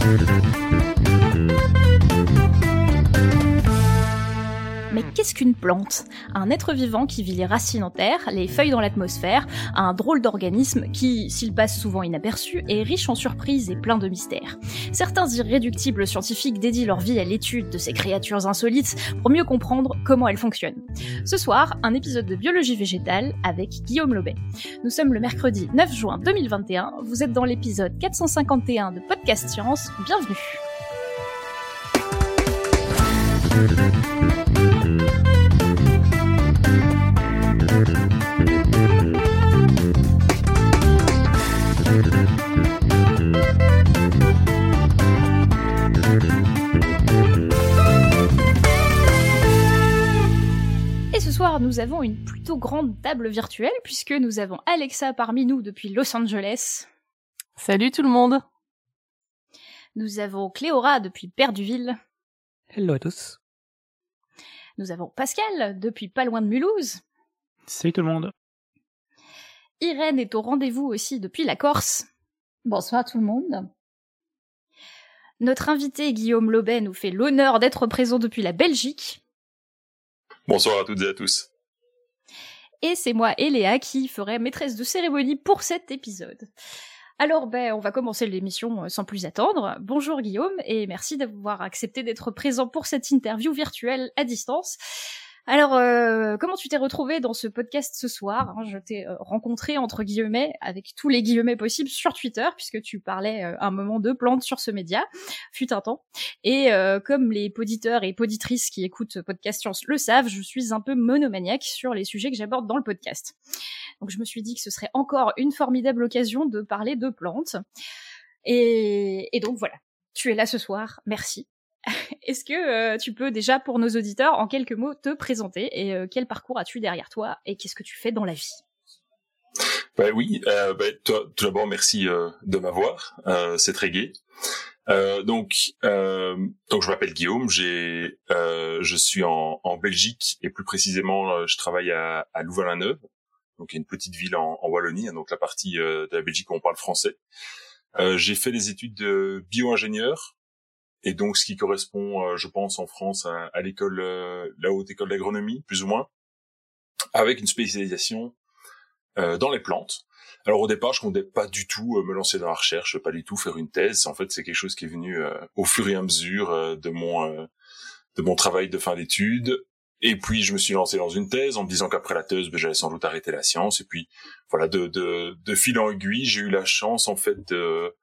Thank you. Mais qu'est-ce qu'une plante? Un être vivant qui vit les racines en terre, les feuilles dans l'atmosphère, un drôle d'organisme qui, s'il passe souvent inaperçu, est riche en surprises et plein de mystères. Certains irréductibles scientifiques dédient leur vie à l'étude de ces créatures insolites pour mieux comprendre comment elles fonctionnent. Ce soir, un épisode de biologie végétale avec Guillaume Lobet. Nous sommes le mercredi 9 juin 2021, vous êtes dans l'épisode 451 de Podcast Science, bienvenue soir, nous avons une plutôt grande table virtuelle puisque nous avons Alexa parmi nous depuis Los Angeles. Salut tout le monde. Nous avons Cléora depuis Perduville. Hello à tous. Nous avons Pascal depuis pas loin de Mulhouse. Salut tout le monde. Irène est au rendez-vous aussi depuis la Corse. Bonsoir tout le monde. Notre invité Guillaume Lobet nous fait l'honneur d'être présent depuis la Belgique. Bonsoir à toutes et à tous. Et c'est moi, Eléa, qui ferai maîtresse de cérémonie pour cet épisode. Alors, ben, on va commencer l'émission sans plus attendre. Bonjour Guillaume, et merci d'avoir accepté d'être présent pour cette interview virtuelle à distance. Alors, euh, comment tu t'es retrouvé dans ce podcast ce soir hein? Je t'ai euh, rencontré entre guillemets avec tous les guillemets possibles sur Twitter, puisque tu parlais euh, un moment de plantes sur ce média, fut un temps. Et euh, comme les poditeurs et poditrices qui écoutent Podcast Science le savent, je suis un peu monomaniaque sur les sujets que j'aborde dans le podcast. Donc, je me suis dit que ce serait encore une formidable occasion de parler de plantes. Et, et donc voilà, tu es là ce soir, merci. Est-ce que euh, tu peux déjà, pour nos auditeurs, en quelques mots, te présenter et euh, quel parcours as-tu derrière toi et qu'est-ce que tu fais dans la vie? Bah oui, euh, bah, toi, tout d'abord merci de m'avoir, c'est très gai. donc, donc je m'appelle Guillaume, j'ai, je suis en, en, Belgique et plus précisément, je travaille à, à Louvain-la-Neuve, donc une petite ville en, en Wallonie, hein, donc la partie de la Belgique où on parle français. j'ai fait des études de bio-ingénieur et donc ce qui correspond, euh, je pense, en France à, l'école, euh, la haute école d'agronomie, plus ou moins, avec une spécialisation euh, dans les plantes. Alors au départ, je comptais pas du tout me lancer dans la recherche, pas du tout faire une thèse. En fait, c'est quelque chose qui est venu au fur et à mesure de mon de mon travail de fin d'études. Et puis je me suis lancé dans une thèse en me disant qu'après la thèse, ben, j'allais sans doute arrêter la science. Et puis voilà, de, de, de fil en aiguille, j'ai eu la chance en fait de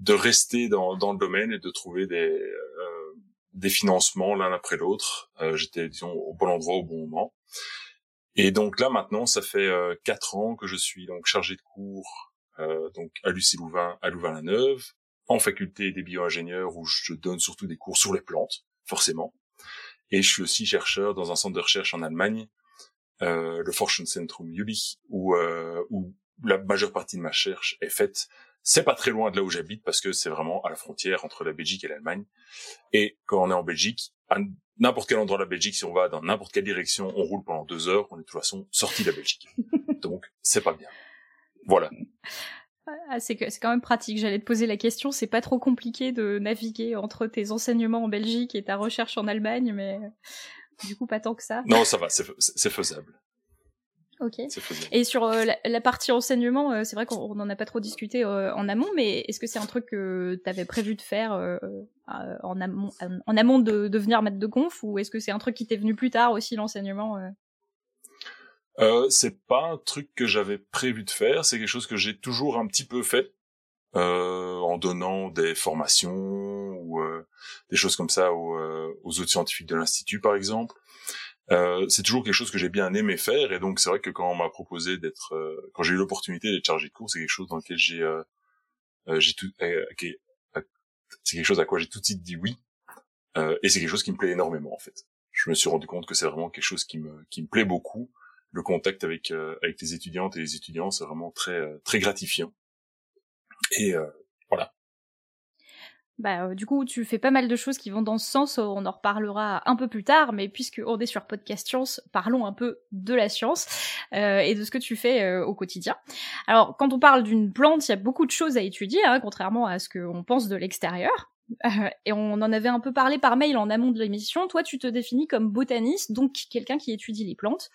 de rester dans, dans le domaine et de trouver des, euh, des financements l'un après l'autre. Euh, J'étais, disons, au bon endroit au bon moment. Et donc là, maintenant, ça fait euh, quatre ans que je suis donc chargé de cours euh, donc à Lucie Louvain, à Louvain-la-Neuve, en faculté des bioingénieurs où je donne surtout des cours sur les plantes, forcément. Et je suis aussi chercheur dans un centre de recherche en Allemagne, euh, le Forschungszentrum Jülich, où, euh, où la majeure partie de ma recherche est faite c'est pas très loin de là où j'habite parce que c'est vraiment à la frontière entre la Belgique et l'Allemagne. Et quand on est en Belgique, à n'importe quel endroit de la Belgique, si on va dans n'importe quelle direction, on roule pendant deux heures, on est de toute façon sorti de la Belgique. Donc, c'est pas bien. Voilà. Ah, c'est quand même pratique. J'allais te poser la question. C'est pas trop compliqué de naviguer entre tes enseignements en Belgique et ta recherche en Allemagne, mais du coup pas tant que ça. Non, ça va, c'est faisable. Ok. Et sur euh, la, partie enseignement, euh, c'est vrai qu'on n'en a pas trop discuté euh, en amont, mais est-ce que c'est un truc que tu avais prévu de faire en amont, en amont de devenir maître de conf, ou est-ce que c'est un truc qui t'est venu plus tard aussi l'enseignement C'est pas un truc que j'avais prévu de faire, c'est quelque chose que j'ai toujours un petit peu fait. en donnant des formations ou des choses comme ça aux, aux autres scientifiques de l'institut par exemple euh, c'est toujours quelque chose que j'ai bien aimé faire et donc c'est vrai que quand on m'a proposé d'être euh, quand j'ai eu l'opportunité d'être chargé de cours c'est quelque chose dans lequel j'ai euh, euh j'ai tout c'est quelque chose à quoi j'ai tout de suite dit oui et c'est quelque chose qui me plaît énormément en fait. Je me suis rendu compte que c'est vraiment quelque chose qui me qui me plaît beaucoup. Le contact avec avec les étudiantes et les étudiants c'est vraiment très très gratifiant. Et Bah, euh, du coup, tu fais pas mal de choses qui vont dans ce sens. On en reparlera un peu plus tard, mais puisque on est sur Podcast Science, parlons un peu de la science euh, et de ce que tu fais euh, au quotidien. Alors, quand on parle d'une plante, il y a beaucoup de choses à étudier, hein, contrairement à ce qu'on pense de l'extérieur. et on en avait un peu parlé par mail en amont de l'émission. Toi, tu te définis comme botaniste, donc quelqu'un qui étudie les plantes.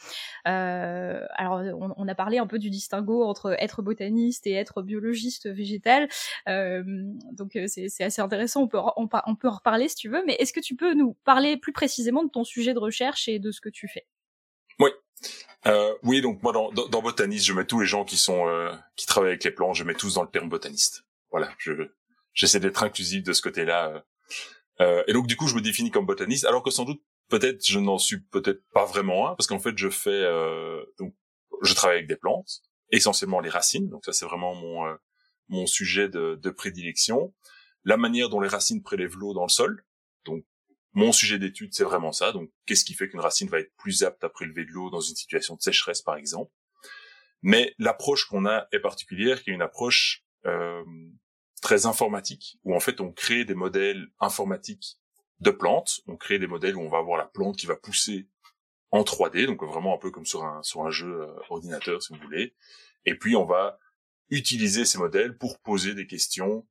Euh, alors, on, a parlé un peu du distinguo entre être botaniste et être biologiste végétal. Euh, donc, euh, c'est assez intéressant. On peut, on, peut en reparler si tu veux. Mais est-ce que tu peux nous parler plus précisément de ton sujet de recherche et de ce que tu fais? Oui. Euh, oui, donc moi dans, dans, botaniste, je mets tous les gens qui sont euh, qui travaillent avec les plantes, je mets tous dans le terme botaniste. Voilà, je j'essaie d'être inclusif de ce côté-là. Euh. euh, et donc du coup, je me définis comme botaniste, alors que sans doute peut-être je n'en suis peut-être pas vraiment un, parce qu'en fait, je fais euh, donc je travaille avec des plantes, essentiellement les racines. Donc ça, c'est vraiment mon euh, mon sujet de, de prédilection. La manière dont les racines prélèvent l'eau dans le sol. Donc mon sujet d'étude, c'est vraiment ça. Donc, qu'est-ce qui fait qu'une racine va être plus apte à prélever de l'eau dans une situation de sécheresse, par exemple Mais l'approche qu'on a est particulière, qui est une approche euh, très informatique, où en fait on crée des modèles informatiques de plantes, on crée des modèles où on va avoir la plante qui va pousser en 3D, donc vraiment un peu comme sur un, sur un jeu euh, ordinateur si vous voulez, et puis on va utiliser ces modèles pour poser des questions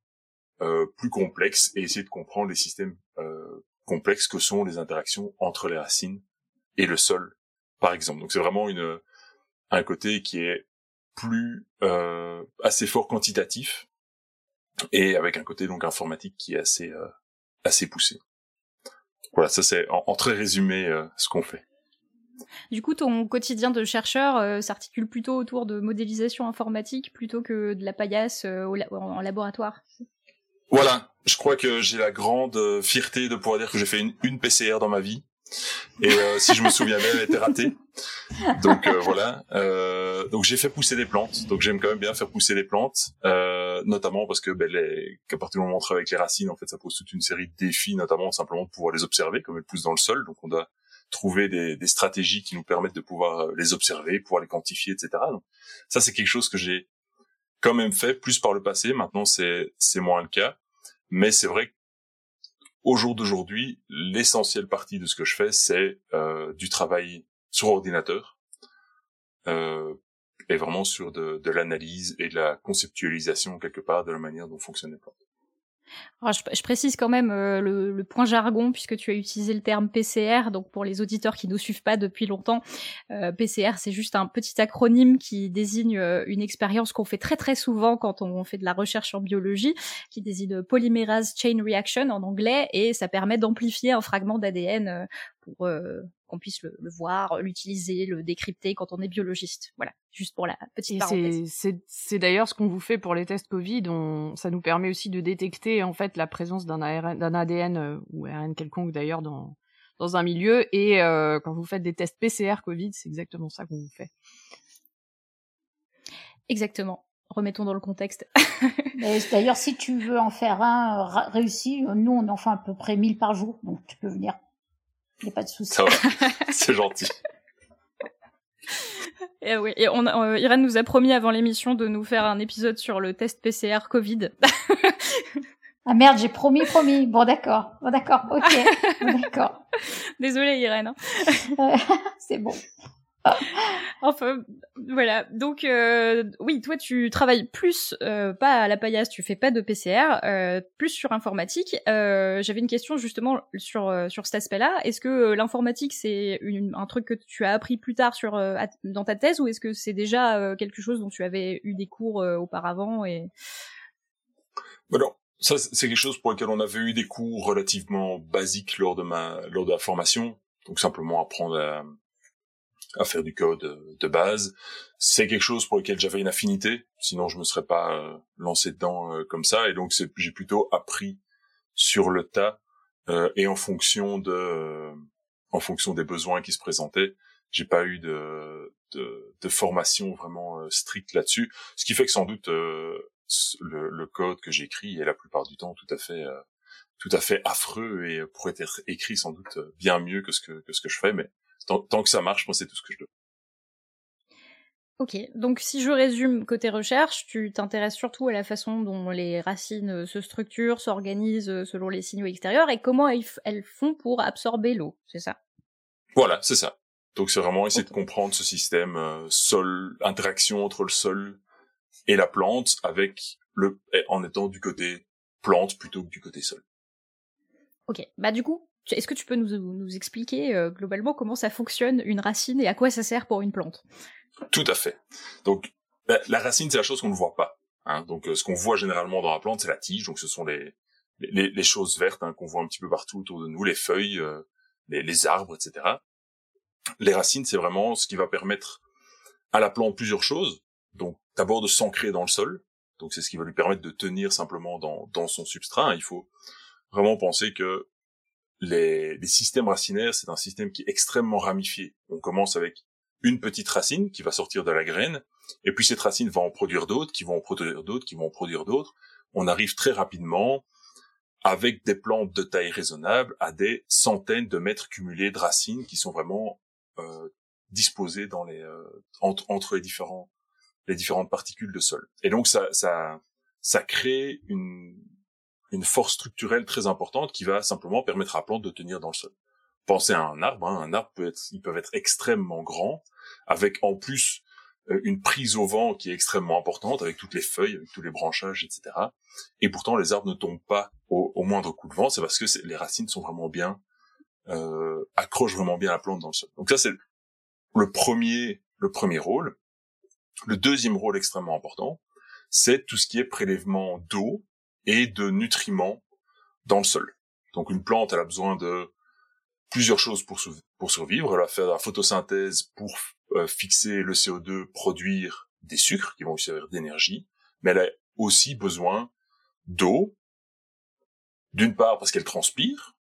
euh, plus complexes et essayer de comprendre les systèmes euh, complexes que sont les interactions entre les racines et le sol, par exemple. Donc c'est vraiment une un côté qui est plus euh, assez fort quantitatif et avec un côté donc informatique qui est assez euh, assez poussé. Voilà, ça c'est en, très résumé euh, ce qu'on fait. Du coup, ton quotidien de chercheur euh, s'articule plutôt autour de modélisation informatique plutôt que de la paillasse en laboratoire? Voilà, je crois que j'ai la grande fierté de pouvoir dire que j'ai fait une, une PCR dans ma vie et euh, si je me souviens bien, elle était ratée. Donc euh, voilà. Euh, donc j'ai fait pousser des plantes. Donc j'aime quand même bien faire pousser des plantes, notamment parce que ben, les, qu'à partir du moment où on travaille avec les racines, en fait, ça pose toute une série de défis, notamment simplement de pouvoir les observer comme elles poussent dans le sol. Donc on doit trouver des, des stratégies qui nous permettent de pouvoir les observer, pouvoir les quantifier, etc. Donc ça c'est quelque chose que j'ai quand même fait plus par le passé. Maintenant c'est moins le cas. Mais c'est vrai que au jour d'aujourd'hui, l'essentielle partie de ce que je fais, c'est euh, du travail sur ordinateur euh, et vraiment sur de, de l'analyse et de la conceptualisation quelque part de la manière dont fonctionnent les plantes. Je, précise quand même euh, le, point jargon puisque tu as utilisé le terme PCR. Donc pour les auditeurs qui nous suivent pas depuis longtemps, euh, PCR c'est juste un petit acronyme qui désigne euh, une expérience qu'on fait très très souvent quand on fait de la recherche en biologie, qui désigne polymerase chain reaction en anglais et ça permet d'amplifier un fragment d'ADN pour qu'on puisse le, voir, l'utiliser, le décrypter quand on est biologiste. Voilà, juste pour la petite parenthèse. C'est d'ailleurs ce qu'on vous fait pour les tests Covid. On, ça nous permet aussi de détecter en fait la présence d'un ADN euh, ou ARN quelconque d'ailleurs dans dans un milieu. Et euh, quand vous faites des tests PCR Covid, c'est exactement ça qu'on vous fait. Exactement. Remettons dans le contexte. D'ailleurs, si tu veux en faire un réussi, nous on en fait à peu près 1000 par jour, donc tu peux venir. Il n'y a pas de souci. C'est gentil. Et oui, et on, euh, Irène nous a promis avant l'émission de nous faire un épisode sur le test PCR Covid. ah merde, j'ai promis, promis. Bon d'accord, bon d'accord, ok, bon, d'accord. Désolée Irène. Hein. C'est bon. enfin, voilà. Donc, euh, oui, toi, tu travailles plus, euh, pas à la paillasse, tu fais pas de PCR, euh, plus sur informatique. Euh, j'avais une question justement sur euh, sur cet aspect-là. Est-ce que l'informatique c'est un truc que tu as appris plus tard sur dans ta thèse, ou est-ce que c'est déjà quelque chose dont tu avais eu des cours auparavant et non. Ça, c'est quelque chose pour lequel on avait eu des cours relativement basiques lors de ma lors de la formation. Donc simplement apprendre à, à faire du code euh, de base. C'est quelque chose pour lequel j'avais une affinité, sinon je me serais pas euh, lancé dedans euh, comme ça. Et donc j'ai plutôt appris sur le tas et en fonction de, en fonction des besoins qui se présentaient. J'ai pas eu de, de, de formation vraiment stricte là-dessus, ce qui fait que sans doute le, le, code que j'écris est la plupart du temps tout à fait tout à fait affreux et pourrait être écrit sans doute bien mieux que ce que, que ce que je fais, mais tant, que ça marche, moi c'est tout ce que je dois. Ok, donc si je résume côté recherche, tu t'intéresses surtout à la façon dont les racines euh, se structurent, s'organisent euh, selon les signaux extérieurs et comment elles font pour absorber l'eau, c'est ça? Voilà, c'est ça. Donc c'est vraiment essayer de comprendre ce système euh, sol, interaction entre le sol et la plante avec le, en étant du côté plante plutôt que du côté sol. Ok, bah du coup, est-ce que tu peux nous, expliquer euh, globalement comment ça fonctionne une racine et à quoi ça sert pour une plante? Tout à fait. Donc la, racine, c'est la chose qu'on ne voit pas. Hein. Donc euh, ce qu'on voit généralement dans la plante, c'est la tige. Donc ce sont les, les, choses vertes hein, qu'on voit un petit peu partout autour de nous, les feuilles, euh, les, les, arbres, etc. Les racines, c'est vraiment ce qui va permettre à la plante plusieurs choses. Donc d'abord de s'ancrer dans le sol. Donc c'est ce qui va lui permettre de tenir simplement dans, dans son substrat. Il faut vraiment penser que les, les systèmes racinaires, c'est un système qui est extrêmement ramifié. On commence avec une petite racine qui va sortir de la graine, et puis cette racine va en produire d'autres, qui vont en produire d'autres, qui vont en produire d'autres. On arrive très rapidement, avec des plantes de taille raisonnable, à des centaines de mètres cumulés de racines qui sont vraiment euh, disposées dans les, euh, entre, entre les différents les différentes particules de sol. Et donc ça ça ça crée une une force structurelle très importante qui va simplement permettre à la plante de tenir dans le sol. Pensez à un arbre, hein. un arbre peut être, ils peuvent être extrêmement grands, avec en plus euh, une prise au vent qui est extrêmement importante, avec toutes les feuilles, avec tous les branchages, etc. Et pourtant, les arbres ne tombent pas au, moindre coup de vent, c'est parce que les racines sont vraiment bien, euh, accrochent vraiment bien la plante dans le sol. Donc ça, c'est le premier, le premier rôle. Le deuxième rôle extrêmement important, c'est tout ce qui est prélèvement d'eau et de nutriments dans le sol. Donc une plante, elle a besoin de plusieurs choses pour, pour survivre. Elle va faire la photosynthèse pour euh, fixer le CO2, produire des sucres qui vont lui servir d'énergie, mais elle a aussi besoin d'eau, d'une part parce qu'elle transpire,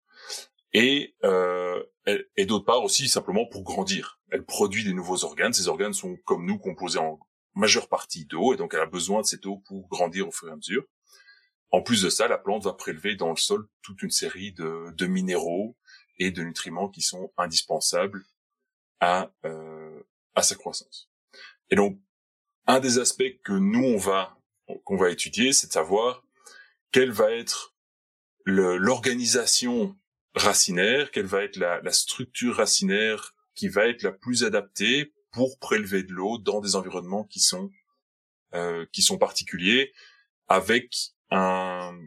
et, euh, et d'autre part aussi simplement pour grandir. Elle produit des nouveaux organes. Ces organes sont comme nous composés en majeure partie d'eau, et donc elle a besoin de cette eau pour grandir au fur et à mesure. En plus de ça, la plante va prélever dans le sol toute une série de, minéraux et de nutriments qui sont indispensables à, euh, à sa croissance. Et donc, un des aspects que nous on va qu'on va étudier, c'est de savoir quelle va être l'organisation racinaire, quelle va être la, la, structure racinaire qui va être la plus adaptée pour prélever de l'eau dans des environnements qui sont euh, qui sont particuliers, avec un,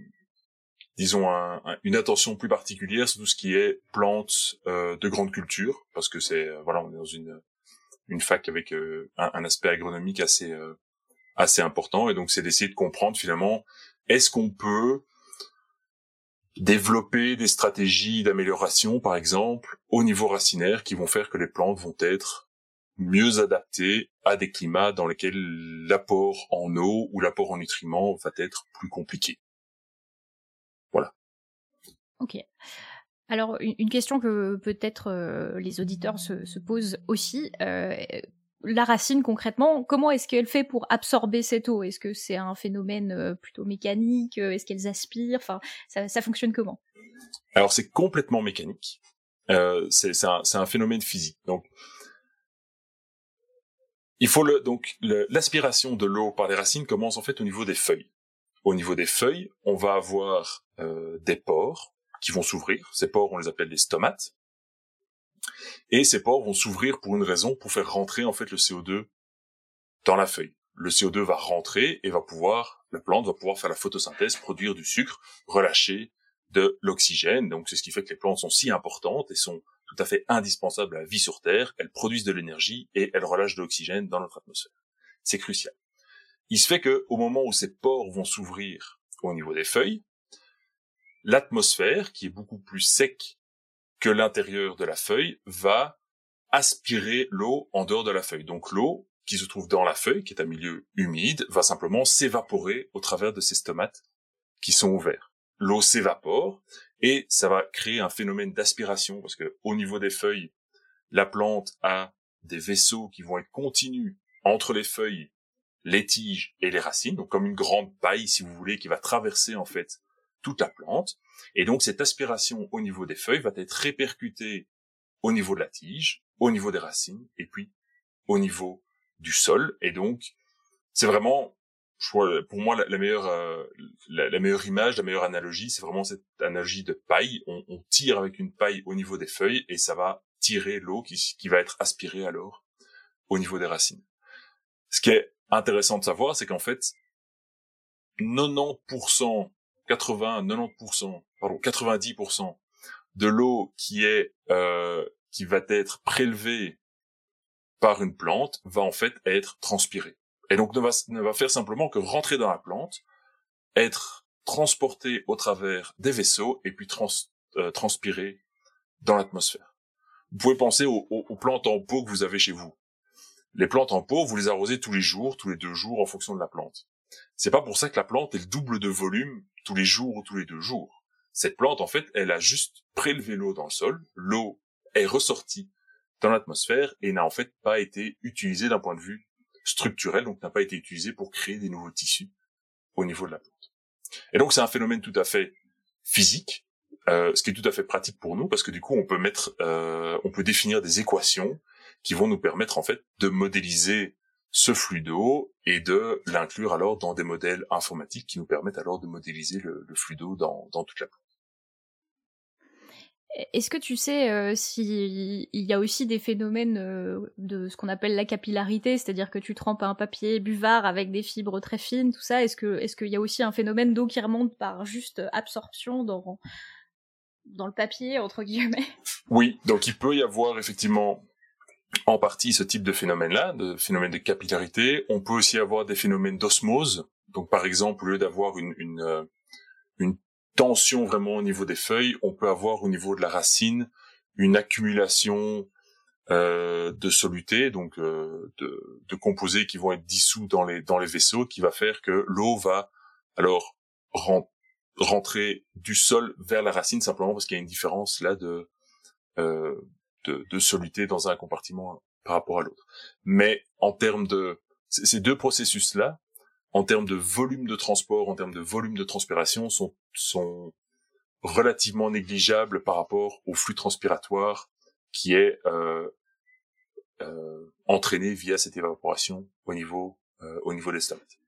disons un, une attention plus particulière sur tout ce qui est plantes euh, de grande culture, parce que c'est euh, voilà, on est dans une une fac avec euh, un, un, aspect agronomique assez euh, assez important, et donc c'est d'essayer de comprendre finalement est-ce qu'on peut développer des stratégies d'amélioration, par exemple, au niveau racinaire, qui vont faire que les plantes vont être mieux adapté à des climats dans lesquels l'apport en eau ou l'apport en nutriments va être plus compliqué. Voilà. Ok. Alors une question que peut-être euh, les auditeurs se, posent aussi. Euh, la racine concrètement, comment est-ce qu'elle fait pour absorber cette eau? Est-ce que c'est un phénomène euh, plutôt mécanique? Est-ce qu'elles aspirent? Enfin, ça, ça, fonctionne comment? Alors c'est complètement mécanique. c'est un, un, phénomène physique. Donc il faut donc l'aspiration de l'eau par les racines commence en fait au niveau des feuilles. Au niveau des feuilles, on va avoir euh, des pores qui vont s'ouvrir. Ces pores, on les appelle des stomates. Et ces pores vont s'ouvrir pour une raison, pour faire rentrer en fait le CO2 dans la feuille. Le CO2 va rentrer et va pouvoir, la plante va pouvoir faire la photosynthèse, produire du sucre, relâcher de l'oxygène. Donc c'est ce qui fait que les plantes sont si importantes et sont tout à fait indispensable à la vie sur Terre, elles produisent de l'énergie et elles relâchent de l'oxygène dans notre atmosphère. C'est crucial. Il se fait que au moment où ces pores vont s'ouvrir au niveau des feuilles, l'atmosphère, qui est beaucoup plus sec que l'intérieur de la feuille, va aspirer l'eau en dehors de la feuille. Donc l'eau qui se trouve dans la feuille, qui est un milieu humide, va simplement s'évaporer au travers de ces stomates qui sont ouverts. L'eau s'évapore et ça va créer un phénomène d'aspiration parce que au niveau des feuilles, la plante a des vaisseaux qui vont être continus entre les feuilles, les tiges et les racines, donc comme une grande paille si vous voulez qui va traverser en fait toute la plante. Et donc cette aspiration au niveau des feuilles va être répercutée au niveau de la tige, au niveau des racines et puis au niveau du sol. Et donc, c'est vraiment, pour moi, la, meilleure, euh, la, meilleure image, la meilleure analogie, c'est vraiment cette analogie de paille. On, on, tire avec une paille au niveau des feuilles et ça va tirer l'eau qui, qui va être aspirée alors au niveau des racines. Ce qui est intéressant de savoir, c'est qu'en fait, 90%, 80, 90%, pardon, 90% de l'eau qui est euh, qui va être prélevée par une plante va en fait être transpirée. Et donc ne va, ne va faire simplement que rentrer dans la plante, être transportée au travers des vaisseaux et puis trans, euh, transpirer dans l'atmosphère. Vous pouvez penser aux, aux, plantes en pot que vous avez chez vous. Les plantes en pot, vous les arrosez tous les jours, tous les deux jours en fonction de la plante. C'est pas pour ça que la plante est le double de volume tous les jours ou tous les deux jours. Cette plante, en fait, elle a juste prélevé l'eau dans le sol, l'eau est ressortie dans l'atmosphère et n'a en fait pas été utilisée d'un point de vue structurel, donc n'a pas été utilisée pour créer des nouveaux tissus au niveau de la plante. Et donc c'est un phénomène tout à fait physique, euh, ce qui est tout à fait pratique pour nous parce que du coup on peut mettre, euh, on peut définir des équations qui vont nous permettre en fait de modéliser ce flux d'eau et de l'inclure alors dans des modèles informatiques qui nous permettent alors de modéliser le, le flux d'eau dans, dans toute la plante. Est-ce que tu sais euh, s'il y a aussi des phénomènes euh, de ce qu'on appelle la capillarité, c'est-à-dire que tu trempes un papier buvard avec des fibres très fines, tout ça Est-ce que est-ce qu'il y a aussi un phénomène d'eau qui remonte par juste absorption dans dans le papier entre guillemets? Oui, donc il peut y avoir effectivement en partie ce type de phénomène-là, de phénomène de capillarité. On peut aussi avoir des phénomènes d'osmose. Donc par exemple, au lieu d'avoir une, euh, une tension vraiment au niveau des feuilles, on peut avoir au niveau de la racine une accumulation euh, de solutés, donc euh, de, de, composés qui vont être dissous dans les dans les vaisseaux, qui va faire que l'eau va alors rentrer du sol vers la racine simplement parce qu'il y a une différence là de euh, de, de soluté dans un compartiment par rapport à l'autre. Mais en termes de ces deux processus là, en termes de volume de transport, en termes de volume de transpiration, sont, sont relativement négligeables par rapport au flux transpiratoire qui est euh, euh, entraîné via cette évaporation au niveau euh, au niveau des stomatiques.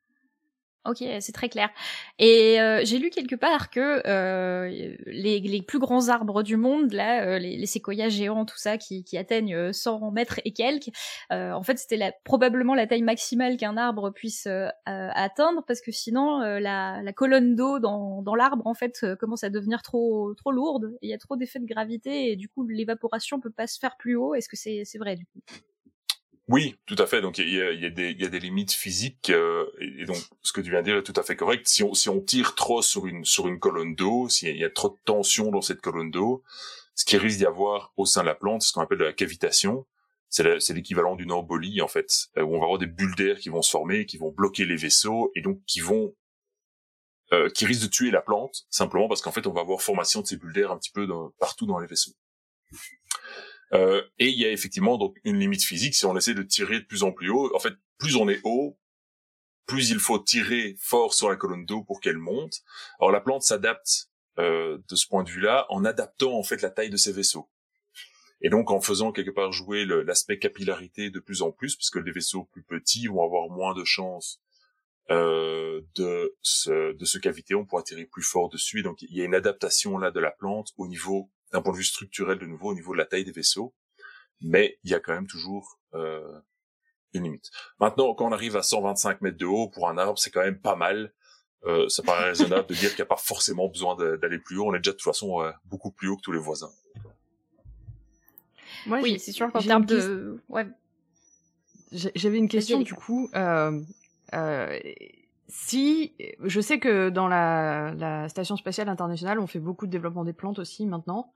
Ok, c'est très clair. Et euh, j'ai lu quelque part que euh, les, plus grands arbres du monde, là, euh, les, séquoias géants, tout ça, qui, atteignent 100 mètres et quelques, en fait, c'était probablement la taille maximale qu'un arbre puisse atteindre, parce que sinon, la, colonne d'eau dans, dans l'arbre, en fait, commence à devenir trop trop lourde. Il y a trop d'effets de gravité, et du coup, l'évaporation peut pas se faire plus haut. Est-ce que c'est vrai du coup? Oui, tout à fait. Donc il y a, y, a y a, des limites physiques euh, et, donc ce que tu viens de dire est tout à fait correct. Si on, si on tire trop sur une sur une colonne d'eau, s'il y, a trop de tension dans cette colonne d'eau, ce qui risque d'y avoir au sein de la plante, c'est ce qu'on appelle de la cavitation. C'est l'équivalent d'une embolie en fait, euh, où on va avoir des bulles d'air qui vont se former, qui vont bloquer les vaisseaux et donc qui vont euh, qui risquent de tuer la plante simplement parce qu'en fait on va avoir formation de ces bulles d'air un petit peu partout dans les vaisseaux. Euh, et il y a effectivement donc une limite physique si on essaie de tirer de plus en plus haut. En fait, plus on est haut, plus il faut tirer fort sur la colonne d'eau pour qu'elle monte. Alors la plante s'adapte euh, de ce point de vue-là en adaptant en fait la taille de ses vaisseaux. Et donc en faisant quelque part jouer l'aspect capillarité de plus en plus, parce que les vaisseaux plus petits vont avoir moins de chances euh, de se, de se caviter, on pourra tirer plus fort dessus. donc il y a une adaptation là de la plante au niveau d'un point de vue structurel de nouveau au niveau de la taille des vaisseaux, mais il y a quand même toujours euh, une limite. Maintenant, quand on arrive à 125 mètres de haut pour un arbre, c'est quand même pas mal. Euh, ça paraît raisonnable de dire qu'il n'y a pas forcément besoin d'aller plus haut. On est déjà de toute façon euh, beaucoup plus haut que tous les voisins. oui, c'est sûr qu'en termes de... Ouais. J'avais une question du coup. Euh, euh, si je sais que dans la, station spatiale internationale, on fait beaucoup de développement des plantes aussi maintenant.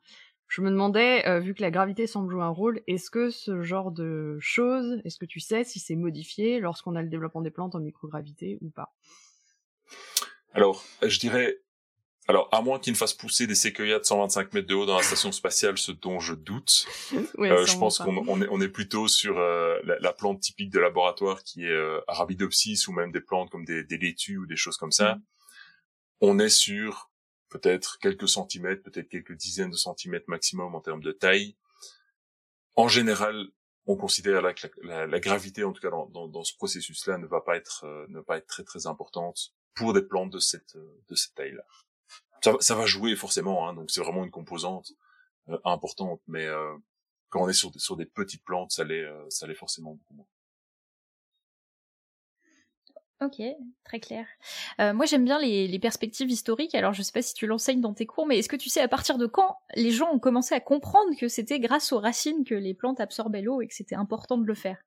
Je me demandais, euh, vu que la gravité semble jouer un rôle, est-ce que ce genre de choses, est-ce que tu sais si c'est modifié lorsqu'on a le développement des plantes en microgravité ou pas? Alors, je dirais alors, à moins qu'il ne fasse pousser des séquoias de 125 mètres de haut dans la station spatiale, ce dont je doute, euh, je pense qu'on on est, on est, plutôt sur euh, la, plante typique de laboratoire qui est euh, Arabidopsis ou même des plantes comme des, des laitues ou des choses comme ça. Mm. On est sur peut-être quelques centimètres, peut-être quelques dizaines de centimètres maximum en termes de taille. En général, on considère là que la, la, gravité, en tout cas dans, dans, dans ce processus-là, ne va pas être euh, ne va pas être très très importante pour des plantes de cette de cette taille-là. Ça, ça, va jouer forcément, hein, donc c'est vraiment une composante euh, importante, mais euh, quand on est sur, sur des petites plantes, ça l'est ça l'est forcément beaucoup moins. Ok, très clair. Euh, moi, j'aime bien les, les, perspectives historiques. Alors, je sais pas si tu l'enseignes dans tes cours, mais est-ce que tu sais à partir de quand les gens ont commencé à comprendre que c'était grâce aux racines que les plantes absorbaient l'eau et que c'était important de le faire?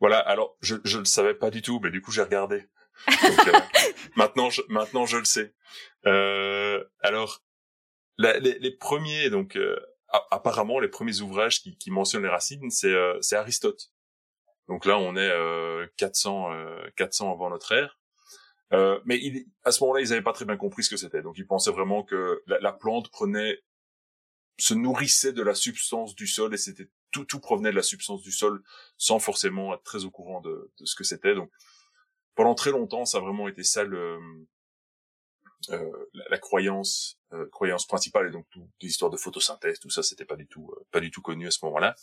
Voilà. Alors, je je le savais pas du tout, mais du coup, j'ai regardé. Euh, maintenant, je, maintenant, je le sais. Euh, alors, les, les, premiers, donc, euh, apparemment, les premiers ouvrages qui, qui mentionnent les racines, c'est euh, Aristote donc là, on est euh, 400, euh, 400 avant notre ère. Mais il, à ce moment-là, ils n'avaient pas très bien compris ce que c'était. Donc ils pensaient vraiment que la, la, plante prenait, se nourrissait de la substance du sol et c'était tout, tout provenait de la substance du sol sans forcément être très au courant de, de ce que c'était. Donc pendant très longtemps, ça a vraiment été ça le, euh, la, croyance, euh, croyance principale et donc toutes les histoires de photosynthèse, tout ça, c'était pas du tout, euh, pas du tout connu à ce moment-là.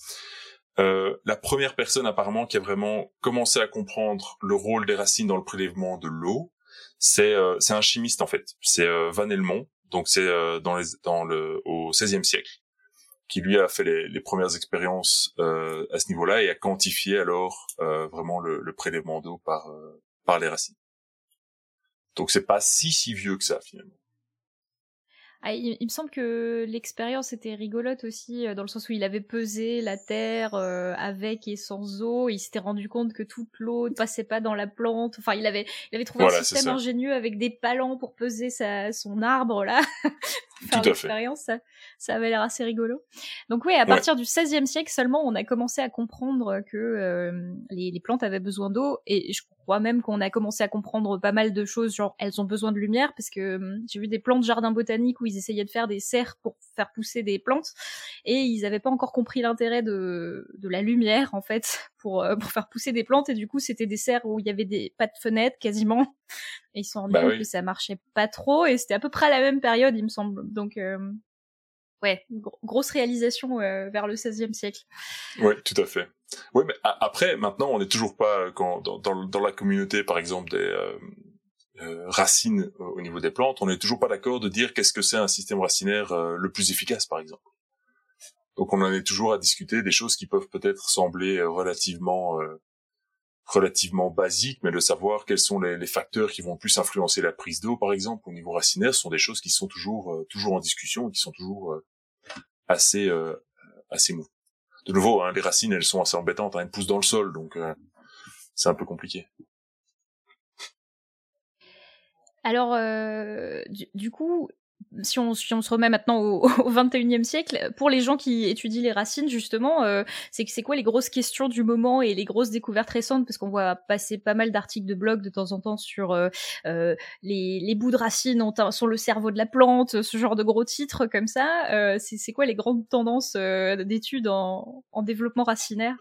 Euh, la première personne apparemment qui a vraiment commencé à comprendre le rôle des racines dans le prélèvement de l'eau, c'est euh, c'est un chimiste en fait. C'est euh, Van Helmont, donc c'est dans dans le au XVIe siècle, qui lui a fait les, les premières expériences à ce niveau-là et a quantifié alors vraiment le, le prélèvement d'eau par par les racines. Donc c'est pas si si vieux que ça finalement. Ah, il, me semble que l'expérience était rigolote aussi, euh, dans le sens où il avait pesé la terre euh, avec et sans eau, et il s'était rendu compte que toute l'eau ne passait pas dans la plante. Enfin, il avait, il avait trouvé un système ingénieux avec des palans pour peser sa, son arbre là. faire l'expérience, ça, ça avait l'air assez rigolo. Donc oui, à partir du XVIe siècle seulement, on a commencé à comprendre que euh, les, les, plantes avaient besoin d'eau, et je crois même qu'on a commencé à comprendre pas mal de choses, genre elles ont besoin de lumière, parce que hum, j'ai vu des plantes jardin botanique où ils essayaient de faire des serres pour faire pousser des plantes. Et ils n'avaient pas encore compris l'intérêt de, de la lumière en fait pour, euh, pour faire pousser des plantes. Et du coup c'était des serres où il y avait des pas de fenêtres quasiment. Et ils se sont rendus bah compte que ça marchait pas trop. Et c'était à peu près à la même période il me semble. Donc euh, ouais grosse réalisation euh, vers le 16e siècle. Oui tout à fait. Oui mais après maintenant on n'est toujours pas quand dans, dans, dans, la communauté par exemple des euh, racines euh, au niveau des plantes, on n'est toujours pas d'accord de dire qu'est-ce que c'est un système racinaire euh, le plus efficace, par exemple. Donc on en est toujours à discuter des choses qui peuvent peut-être sembler relativement relativement basiques, mais de savoir quels sont les, facteurs qui vont plus influencer la prise d'eau, par exemple, au niveau racinaire, sont des choses qui sont toujours toujours en discussion et qui sont toujours assez assez mou. De nouveau, hein, les racines, elles sont assez embêtantes, hein, elles poussent dans le sol, donc c'est un peu compliqué. Alors, euh, du, coup, si on, se remet maintenant au, au 21e siècle, pour les gens qui étudient les racines, justement, euh, c'est c'est quoi les grosses questions du moment et les grosses découvertes récentes? Parce qu'on voit passer pas mal d'articles de blog de temps en temps sur euh, euh les, bouts de racines ont sont le cerveau de la plante, ce genre de gros titres comme ça. Euh, c'est quoi les grandes tendances d'études en, en développement racinaire?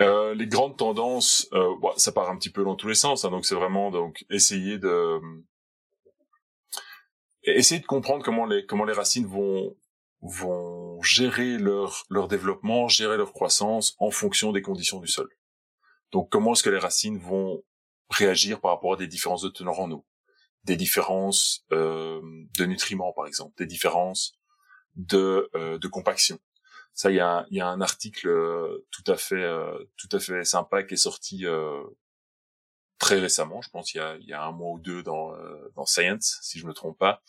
Les grandes tendances, ça part un petit peu dans tous les sens. Hein, donc c'est vraiment donc essayer de essayer de comprendre comment les comment les racines vont vont gérer leur leur développement, gérer leur croissance en fonction des conditions du sol. Donc comment est-ce que les racines vont réagir par rapport à des différences de teneur en eau, des différences euh, de nutriments par exemple, des différences de euh, de compaction. Ça, il y a, y a, un article euh, tout à fait, euh, tout à fait sympa qui est sorti euh, très récemment, je pense il y a, il y a un mois ou deux dans, dans Science, si je me trompe pas,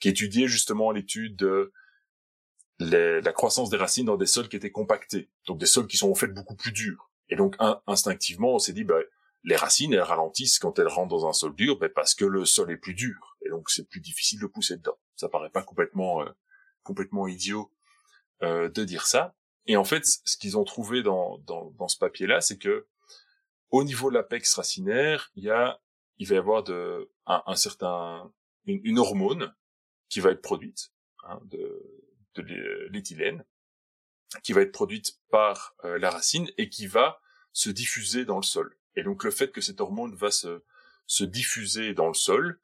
qui étudiait justement l'étude de la croissance des racines dans des sols qui étaient compactés, donc des sols qui sont en fait beaucoup plus durs. Et donc instinctivement, on s'est dit, bah, les racines, elles ralentissent quand elles rentrent dans un sol dur, bah, parce que le sol est plus dur, et donc c'est plus difficile de pousser dedans. Ça paraît pas complètement complètement idiot euh, de dire ça. Et en fait, ce qu'ils ont trouvé dans, dans, dans ce papier-là, c'est que au niveau de l'apex racinaire, il y a, il va y avoir de, un, un certain, une, hormone qui va être produite, hein, de, de l'éthylène, qui va être produite par euh, la racine et qui va se diffuser dans le sol. Et donc le fait que cette hormone va se, se diffuser dans le sol,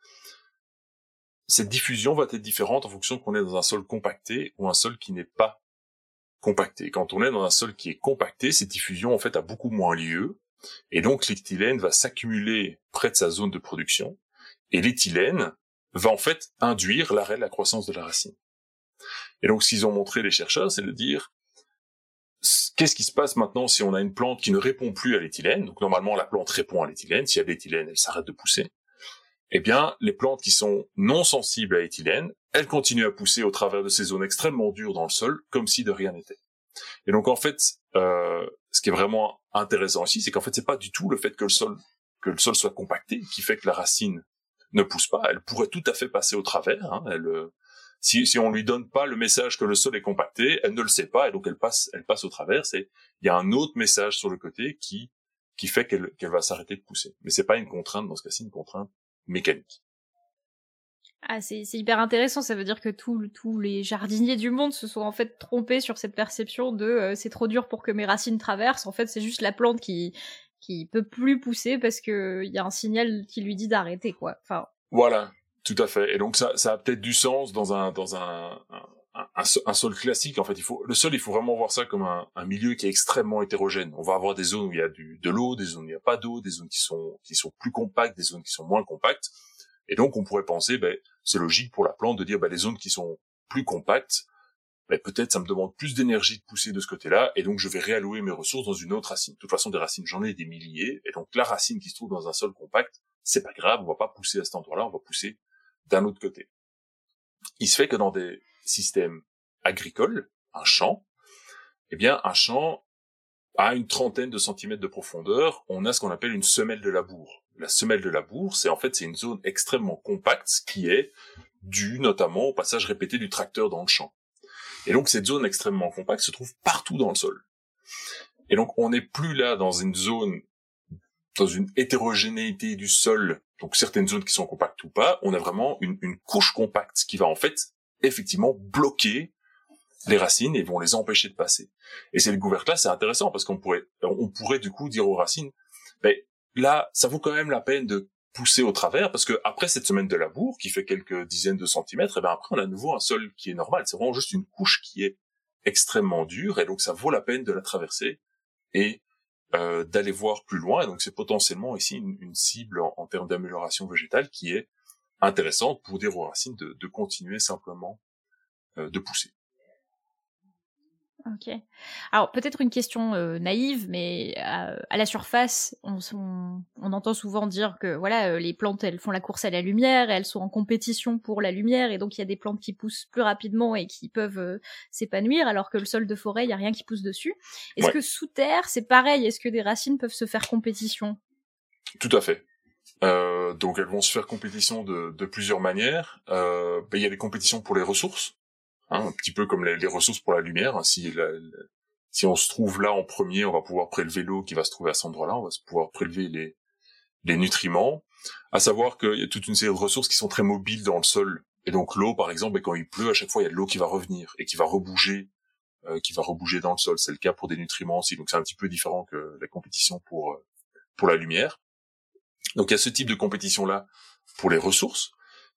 cette diffusion va être différente en fonction qu'on est dans un sol compacté ou un sol qui n'est pas compacté. Quand on est dans un sol qui est compacté, cette diffusion en fait a beaucoup moins lieu, et donc l'éthylène va s'accumuler près de sa zone de production, et l'éthylène va en fait induire l'arrêt de la croissance de la racine. Et donc ce qu'ils ont montré les chercheurs, c'est de dire qu'est-ce qui se passe maintenant si on a une plante qui ne répond plus à l'éthylène? Donc normalement la plante répond à l'éthylène, s'il y a de l'éthylène, elle s'arrête de pousser. Eh bien, les plantes qui sont non sensibles à l'éthylène, elles continuent à pousser au travers de ces zones extrêmement dures dans le sol, comme si de rien n'était. Et donc en fait, euh, ce qui est vraiment intéressant ici, c'est qu'en fait c'est pas du tout le fait que le sol que le sol soit compacté qui fait que la racine ne pousse pas. Elle pourrait tout à fait passer au travers. Hein. Elle, euh, si, si on lui donne pas le message que le sol est compacté, elle ne le sait pas et donc elle passe, elle passe au travers. C'est il y a un autre message sur le côté qui qui fait qu'elle qu'elle va s'arrêter de pousser. Mais c'est pas une contrainte dans ce cas-ci, une contrainte mécanique. Ah, c'est hyper intéressant. Ça veut dire que tous les jardiniers du monde se sont en fait trompés sur cette perception de euh, c'est trop dur pour que mes racines traversent. En fait, c'est juste la plante qui qui peut plus pousser parce que il y a un signal qui lui dit d'arrêter, quoi. Enfin. Voilà, tout à fait. Et donc ça, ça a peut-être du sens dans un dans un, un, un, sol classique. En fait, il faut le sol, il faut vraiment voir ça comme un, un, milieu qui est extrêmement hétérogène. On va avoir des zones où il y a du, de l'eau, des zones où il n'y a pas d'eau, des zones qui sont qui sont plus compactes, des zones qui sont moins compactes. Et donc, on pourrait penser, ben, c'est logique pour la plante de dire, ben, les zones qui sont plus compactes, ben, peut-être ça me demande plus d'énergie de pousser de ce côté-là, et donc je vais réallouer mes ressources dans une autre racine. De toute façon, des racines, j'en ai des milliers, et donc la racine qui se trouve dans un sol compact, c'est pas grave, on va pas pousser à cet endroit-là, on va pousser d'un autre côté. Il se fait que dans des systèmes agricoles, un champ, eh bien, un champ à une trentaine de centimètres de profondeur, on a ce qu'on appelle une semelle de labour la semelle de labour, c'est en fait c'est une zone extrêmement compacte qui est due notamment au passage répété du tracteur dans le champ. Et donc cette zone extrêmement compacte se trouve partout dans le sol. Et donc on n'est plus là dans une zone, dans une hétérogénéité du sol, donc certaines zones qui sont compactes ou pas, on a vraiment une, couche compacte qui va en fait effectivement bloquer les racines et vont les empêcher de passer. Et c'est le couvercle là, c'est intéressant parce qu'on pourrait, on pourrait du coup dire aux racines, ben, là, ça vaut quand même la peine de pousser au travers parce que après cette semaine de labour qui fait quelques dizaines de centimètres, et eh ben après on a à nouveau un sol qui est normal. C'est vraiment juste une couche qui est extrêmement dure et donc ça vaut la peine de la traverser et euh, d'aller voir plus loin. Et donc c'est potentiellement ici une, cible en, termes d'amélioration végétale qui est intéressante pour dire aux racines de, de continuer simplement euh, de pousser. Ok. Alors peut-être une question euh, naïve, mais euh, à la surface, on, on, entend souvent dire que voilà, euh, les plantes elles font la course à la lumière, elles sont en compétition pour la lumière, et donc il y a des plantes qui poussent plus rapidement et qui peuvent s'épanouir, alors que le sol de forêt, il y a rien qui pousse dessus. Est-ce que sous terre, c'est pareil? Est-ce que des racines peuvent se faire compétition? Tout à fait. donc elles vont se faire compétition de, de plusieurs manières. Ben, il y a des compétitions pour les ressources. Hein, un petit peu comme les, ressources pour la lumière. Si, on se trouve là en premier, on va pouvoir prélever l'eau qui va se trouver à cet endroit-là, on va pouvoir prélever les, nutriments. À savoir qu'il y a toute une série de ressources qui sont très mobiles dans le sol. Et donc l'eau, par exemple, et quand il pleut, à chaque fois, il y a de l'eau qui va revenir et qui va rebouger, euh, qui va rebouger dans le sol. C'est le cas pour des nutriments aussi. Donc c'est un petit peu différent que la compétition pour euh, pour la lumière. Donc il y a ce type de compétition là pour les ressources.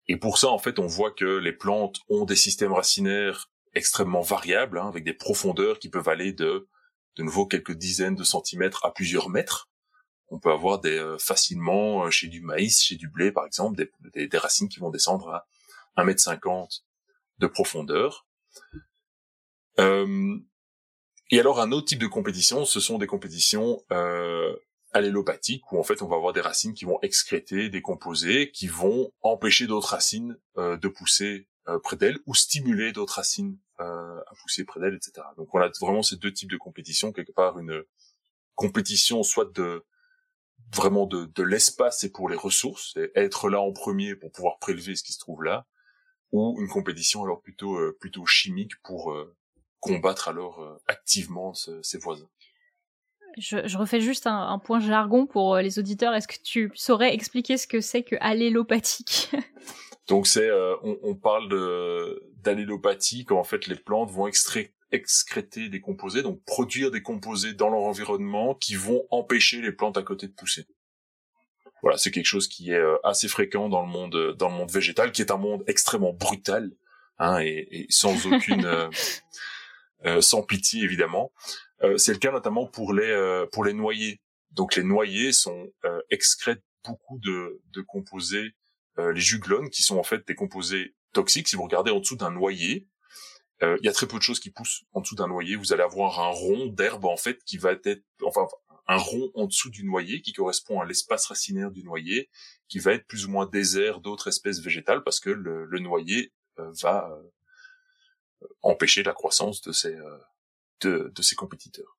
Et pour ça, en fait, on voit que les plantes ont des systèmes racinaires extrêmement variables, hein, avec des profondeurs qui peuvent aller de, de nouveau, quelques dizaines de centimètres à plusieurs mètres. On peut avoir des, euh, facilement, euh, chez du maïs, chez du blé, par exemple, des, des, racines qui vont descendre à 1 mètre 50 de profondeur. Euh, et alors, un autre type de compétition, ce sont des compétitions euh, allélopathique où en fait on va avoir des racines qui vont excréter, décomposer, qui vont empêcher d'autres racines euh, de pousser euh, près d'elles ou stimuler d'autres racines euh, à pousser près d'elles, etc. Donc on a vraiment ces deux types de compétition, quelque part une compétition soit de vraiment de, de l'espace et pour les ressources, et être là en premier pour pouvoir prélever ce qui se trouve là, ou une compétition alors plutôt plutôt chimique pour combattre alors activement ses voisins. Je, refais juste un, point jargon pour euh, les auditeurs. Est-ce que tu saurais expliquer ce que c'est que allélopathique Donc c'est, euh, on, parle de d'allélopathie quand en fait les plantes vont excréter des composés, donc produire des composés dans leur environnement qui vont empêcher les plantes à côté de pousser. Voilà, c'est quelque chose qui est euh, assez fréquent dans le monde dans le monde végétal, qui est un monde extrêmement brutal, hein, et, et sans aucune sans pitié évidemment. C'est le cas notamment pour les pour les noyers. Donc les noyers sont excrètent beaucoup de, de composés, les juglones, qui sont en fait des composés toxiques. Si vous regardez en dessous d'un noyer, il y a très peu de choses qui poussent en dessous d'un noyer. Vous allez avoir un rond d'herbe en fait qui va être, enfin un rond en dessous du noyer qui correspond à l'espace racinaire du noyer, qui va être plus ou moins désert d'autres espèces végétales parce que le, noyer euh, va euh, empêcher la croissance de ces, euh, de, de ses compétiteurs.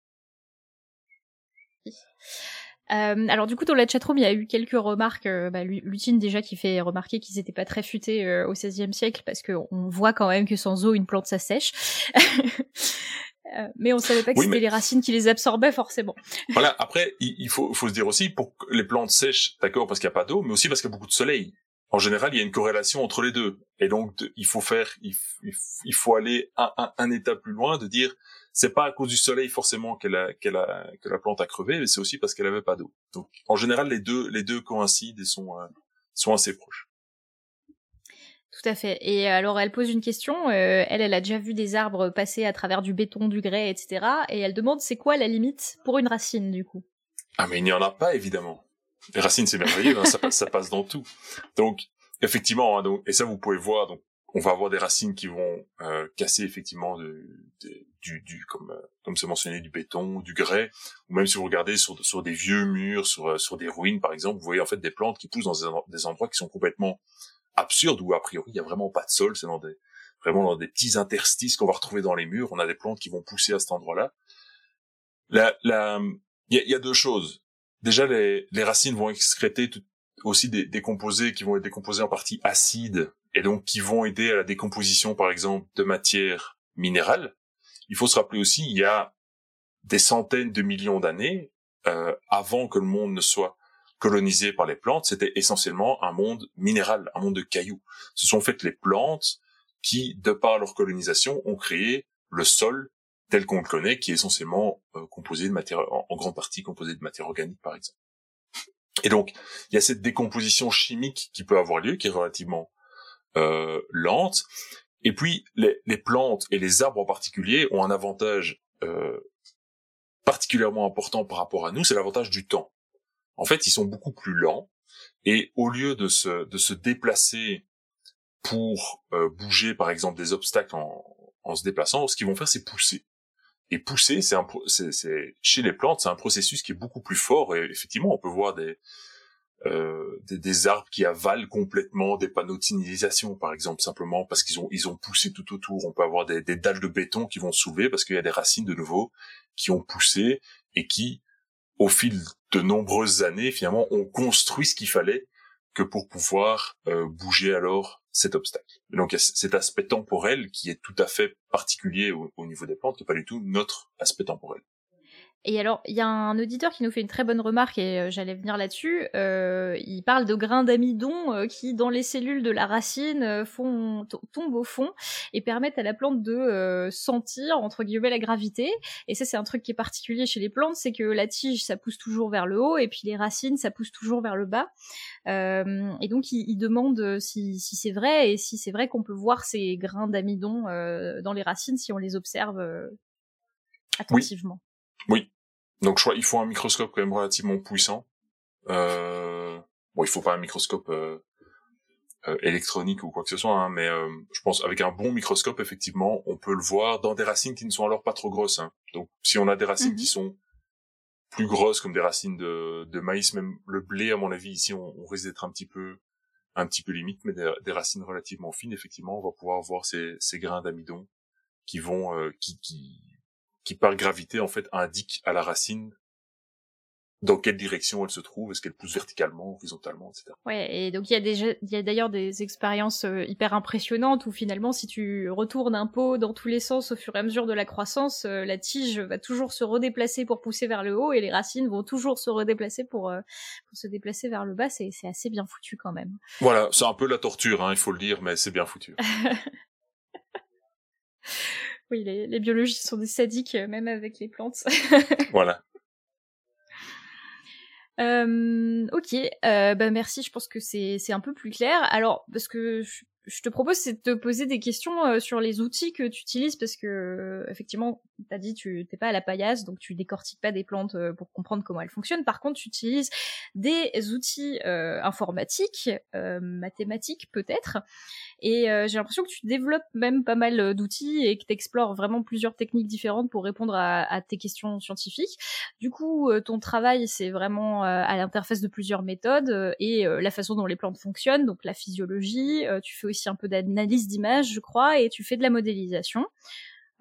alors du coup dans la chatroom il y a eu quelques remarques, bah, Lutine déjà qui fait remarquer qu'ils n'étaient pas très futés au XVIe siècle parce qu'on voit quand même que sans eau une plante ça sèche. Euh, mais on savait pas que c'était les racines qui les absorbaient forcément. Voilà. Après, il, faut, faut se dire aussi pour que les plantes sèchent, d'accord, parce qu'il n'y a pas d'eau, mais aussi parce qu'il y a beaucoup de soleil. En général, il y a une corrélation entre les deux. Et donc, il faut faire, il, il faut aller un, un, un, état plus loin, de dire, c'est pas à cause du soleil forcément qu'elle a, qu'elle a, que la plante a crevé, mais c'est aussi parce qu'elle avait pas d'eau. Donc, en général, les deux, les deux coïncident et sont, euh, sont assez proches. Tout à fait. Et alors elle pose une question. Euh, elle, elle a déjà vu des arbres passer à travers du béton, du grès, etc. Et elle demande c'est quoi la limite pour une racine du coup? Ah mais il n'y en a pas évidemment. Les racines c'est merveilleux, hein, ça, passe, ça passe dans tout. Donc effectivement, hein, donc, et ça vous pouvez voir. Donc on va avoir des racines qui vont euh, casser effectivement du, du comme euh, comme c'est mentionné du béton, du grès, ou même si vous regardez sur sur des vieux murs, sur sur des ruines par exemple, vous voyez en fait des plantes qui poussent dans des endroits qui sont complètement absurde où a priori il y a vraiment pas de sol, c'est dans des vraiment dans des petits interstices qu'on va retrouver dans les murs. On a des plantes qui vont pousser à cet endroit-là. La, la, il y a, deux choses. Déjà, les, les racines vont excréter aussi des, des composés qui vont être décomposés en partie acides et donc qui vont aider à la décomposition, par exemple, de matières minérales. Il faut se rappeler aussi, il y a des centaines de millions d'années, euh, avant que le monde ne soit colonisé par les plantes, c'était essentiellement un monde minéral, un monde de cailloux. Ce sont en fait les plantes qui, de par leur colonisation, ont créé le sol tel qu'on le connaît, qui est essentiellement euh, composé de matière, en, grande partie composé de matière organique, par exemple. Et donc, il y a cette décomposition chimique qui peut avoir lieu, qui est relativement euh, lente. Et puis, les, les, plantes et les arbres en particulier ont un avantage euh, particulièrement important par rapport à nous, c'est l'avantage du temps en fait, ils sont beaucoup plus lents et au lieu de se, de se déplacer pour euh, bouger, par exemple, des obstacles en, en se déplaçant, ce qu'ils vont faire, c'est pousser. Et pousser, c'est un, c'est, chez les plantes, c'est un processus qui est beaucoup plus fort. Et effectivement, on peut voir des, euh, des, des, arbres qui avalent complètement des panneaux de signalisation, par exemple, simplement parce qu'ils ont ils ont poussé tout autour. On peut avoir des, des dalles de béton qui vont soulever parce qu'il y a des racines de nouveau qui ont poussé et qui au fil de nombreuses années, finalement, on construit ce qu'il fallait que pour pouvoir euh, bouger alors cet obstacle. donc il y a cet aspect temporel qui est tout à fait particulier au, au niveau des plantes, qui n'est pas du tout notre aspect temporel. Et alors, il y a un auditeur qui nous fait une très bonne remarque et euh, j'allais venir là-dessus. Euh, il parle de grains d'amidon euh, qui, dans les cellules de la racine, font tombent au fond et permettent à la plante de sentir entre guillemets la gravité. Et ça, c'est un truc qui est particulier chez les plantes, c'est que la tige, ça pousse toujours vers le haut et puis les racines, ça pousse toujours vers le bas. et donc, il, il demande si, si c'est vrai et si c'est vrai qu'on peut voir ces grains d'amidon dans les racines si on les observe attentivement. Oui, donc je crois il faut un microscope quand même relativement puissant. Euh, bon, il faut pas un microscope euh, euh, électronique ou quoi que ce soit, hein, mais euh, je pense avec un bon microscope, effectivement, on peut le voir dans des racines qui ne sont alors pas trop grosses. Hein. Donc si on a des racines qui mhm. sont plus grosses comme des racines de, de maïs, même le blé, à mon avis, ici, on, on risque d'être un petit peu un petit peu limite, mais des, des, racines relativement fines, effectivement, on va pouvoir voir ces, ces grains d'amidon qui vont, euh, qui, qui, qui par gravité en fait indique à la racine dans quelle direction elle se trouve, est-ce qu'elle pousse verticalement, horizontalement, etc. Ouais, et donc il y a déjà, il y a d'ailleurs des expériences euh, hyper impressionnantes où finalement, si tu retournes un pot dans tous les sens au fur et à mesure de la croissance, euh, la tige va toujours se redéplacer pour pousser vers le haut et les racines vont toujours se redéplacer pour, euh, pour se déplacer vers le bas. C'est, c'est assez bien foutu quand même. Voilà, c'est un peu la torture, hein, il faut le dire, mais c'est bien foutu. Oui, les, les biologistes sont des sadiques, euh, même avec les plantes. voilà. Euh, ok, euh, bah merci. Je pense que c'est un peu plus clair. Alors parce que je, je te propose c'est de te poser des questions euh, sur les outils que tu utilises parce que effectivement, t'as dit tu t'es pas à la paillasse donc tu décortiques pas des plantes pour comprendre comment elles fonctionnent. Par contre, tu utilises des outils informatiques, mathématiques peut-être. Et j'ai l'impression que tu développes même pas mal d'outils et que tu explores vraiment plusieurs techniques différentes pour répondre à, tes questions scientifiques. Du coup, ton travail c'est vraiment à l'interface de plusieurs méthodes et la façon dont les plantes fonctionnent, donc la physiologie. tu fais aussi un peu d'analyse d'image, je crois, et tu fais de la modélisation.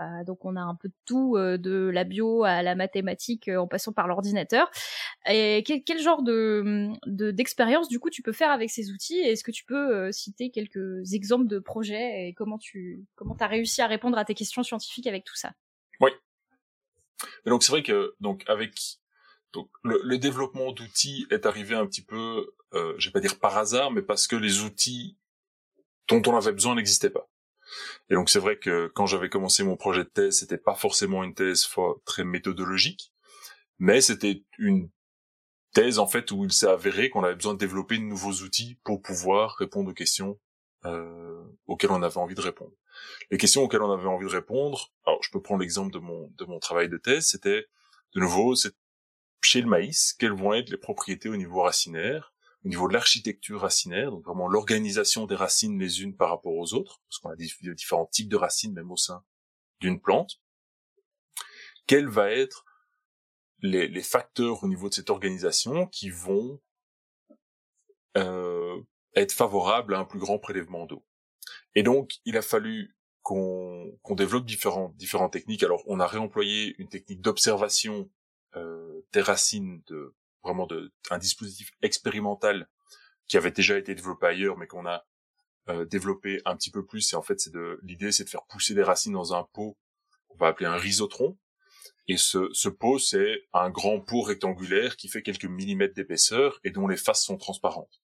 Euh, donc on a un peu de tout, euh, de la bio à la mathématique, euh, en passant par l'ordinateur. Et quel, genre de d'expérience du coup tu peux faire avec ces outils? Est-ce que tu peux citer quelques exemples de projets et comment tu comment as réussi à répondre à tes questions scientifiques avec tout ça? Oui. donc c'est vrai que donc avec donc le, le développement d'outils est arrivé un petit peu, euh, je vais pas dire par hasard, mais parce que les outils dont on avait besoin n'existait pas. Et donc c'est vrai que quand j'avais commencé mon projet de thèse, c'était pas forcément une thèse très méthodologique, mais c'était une thèse en fait où il s'est avéré qu'on avait besoin de développer de nouveaux outils pour pouvoir répondre aux questions euh, auxquelles on avait envie de répondre. Les questions auxquelles on avait envie de répondre, alors je peux prendre l'exemple de mon de mon travail de thèse, c'était de nouveau chez le maïs, quelles vont être les propriétés au niveau racinaire au niveau de l'architecture racinaire, donc vraiment l'organisation des racines les unes par rapport aux autres, parce qu'on a différents types de racines même au sein d'une plante. Quels vont être les, les, facteurs au niveau de cette organisation qui vont euh, être favorables à un plus grand prélèvement d'eau? Et donc, il a fallu qu'on développe différentes différentes techniques. Alors, on a réemployé une technique d'observation euh, des racines de vraiment de, un dispositif expérimental qui avait déjà été développé ailleurs, mais qu'on a euh, développé un petit peu plus. Et en fait, c'est de l'idée, c'est de faire pousser des racines dans un pot qu'on va appeler un rhizotron. Et ce, ce pot, c'est un grand pot rectangulaire qui fait quelques millimètres d'épaisseur et dont les faces sont transparentes.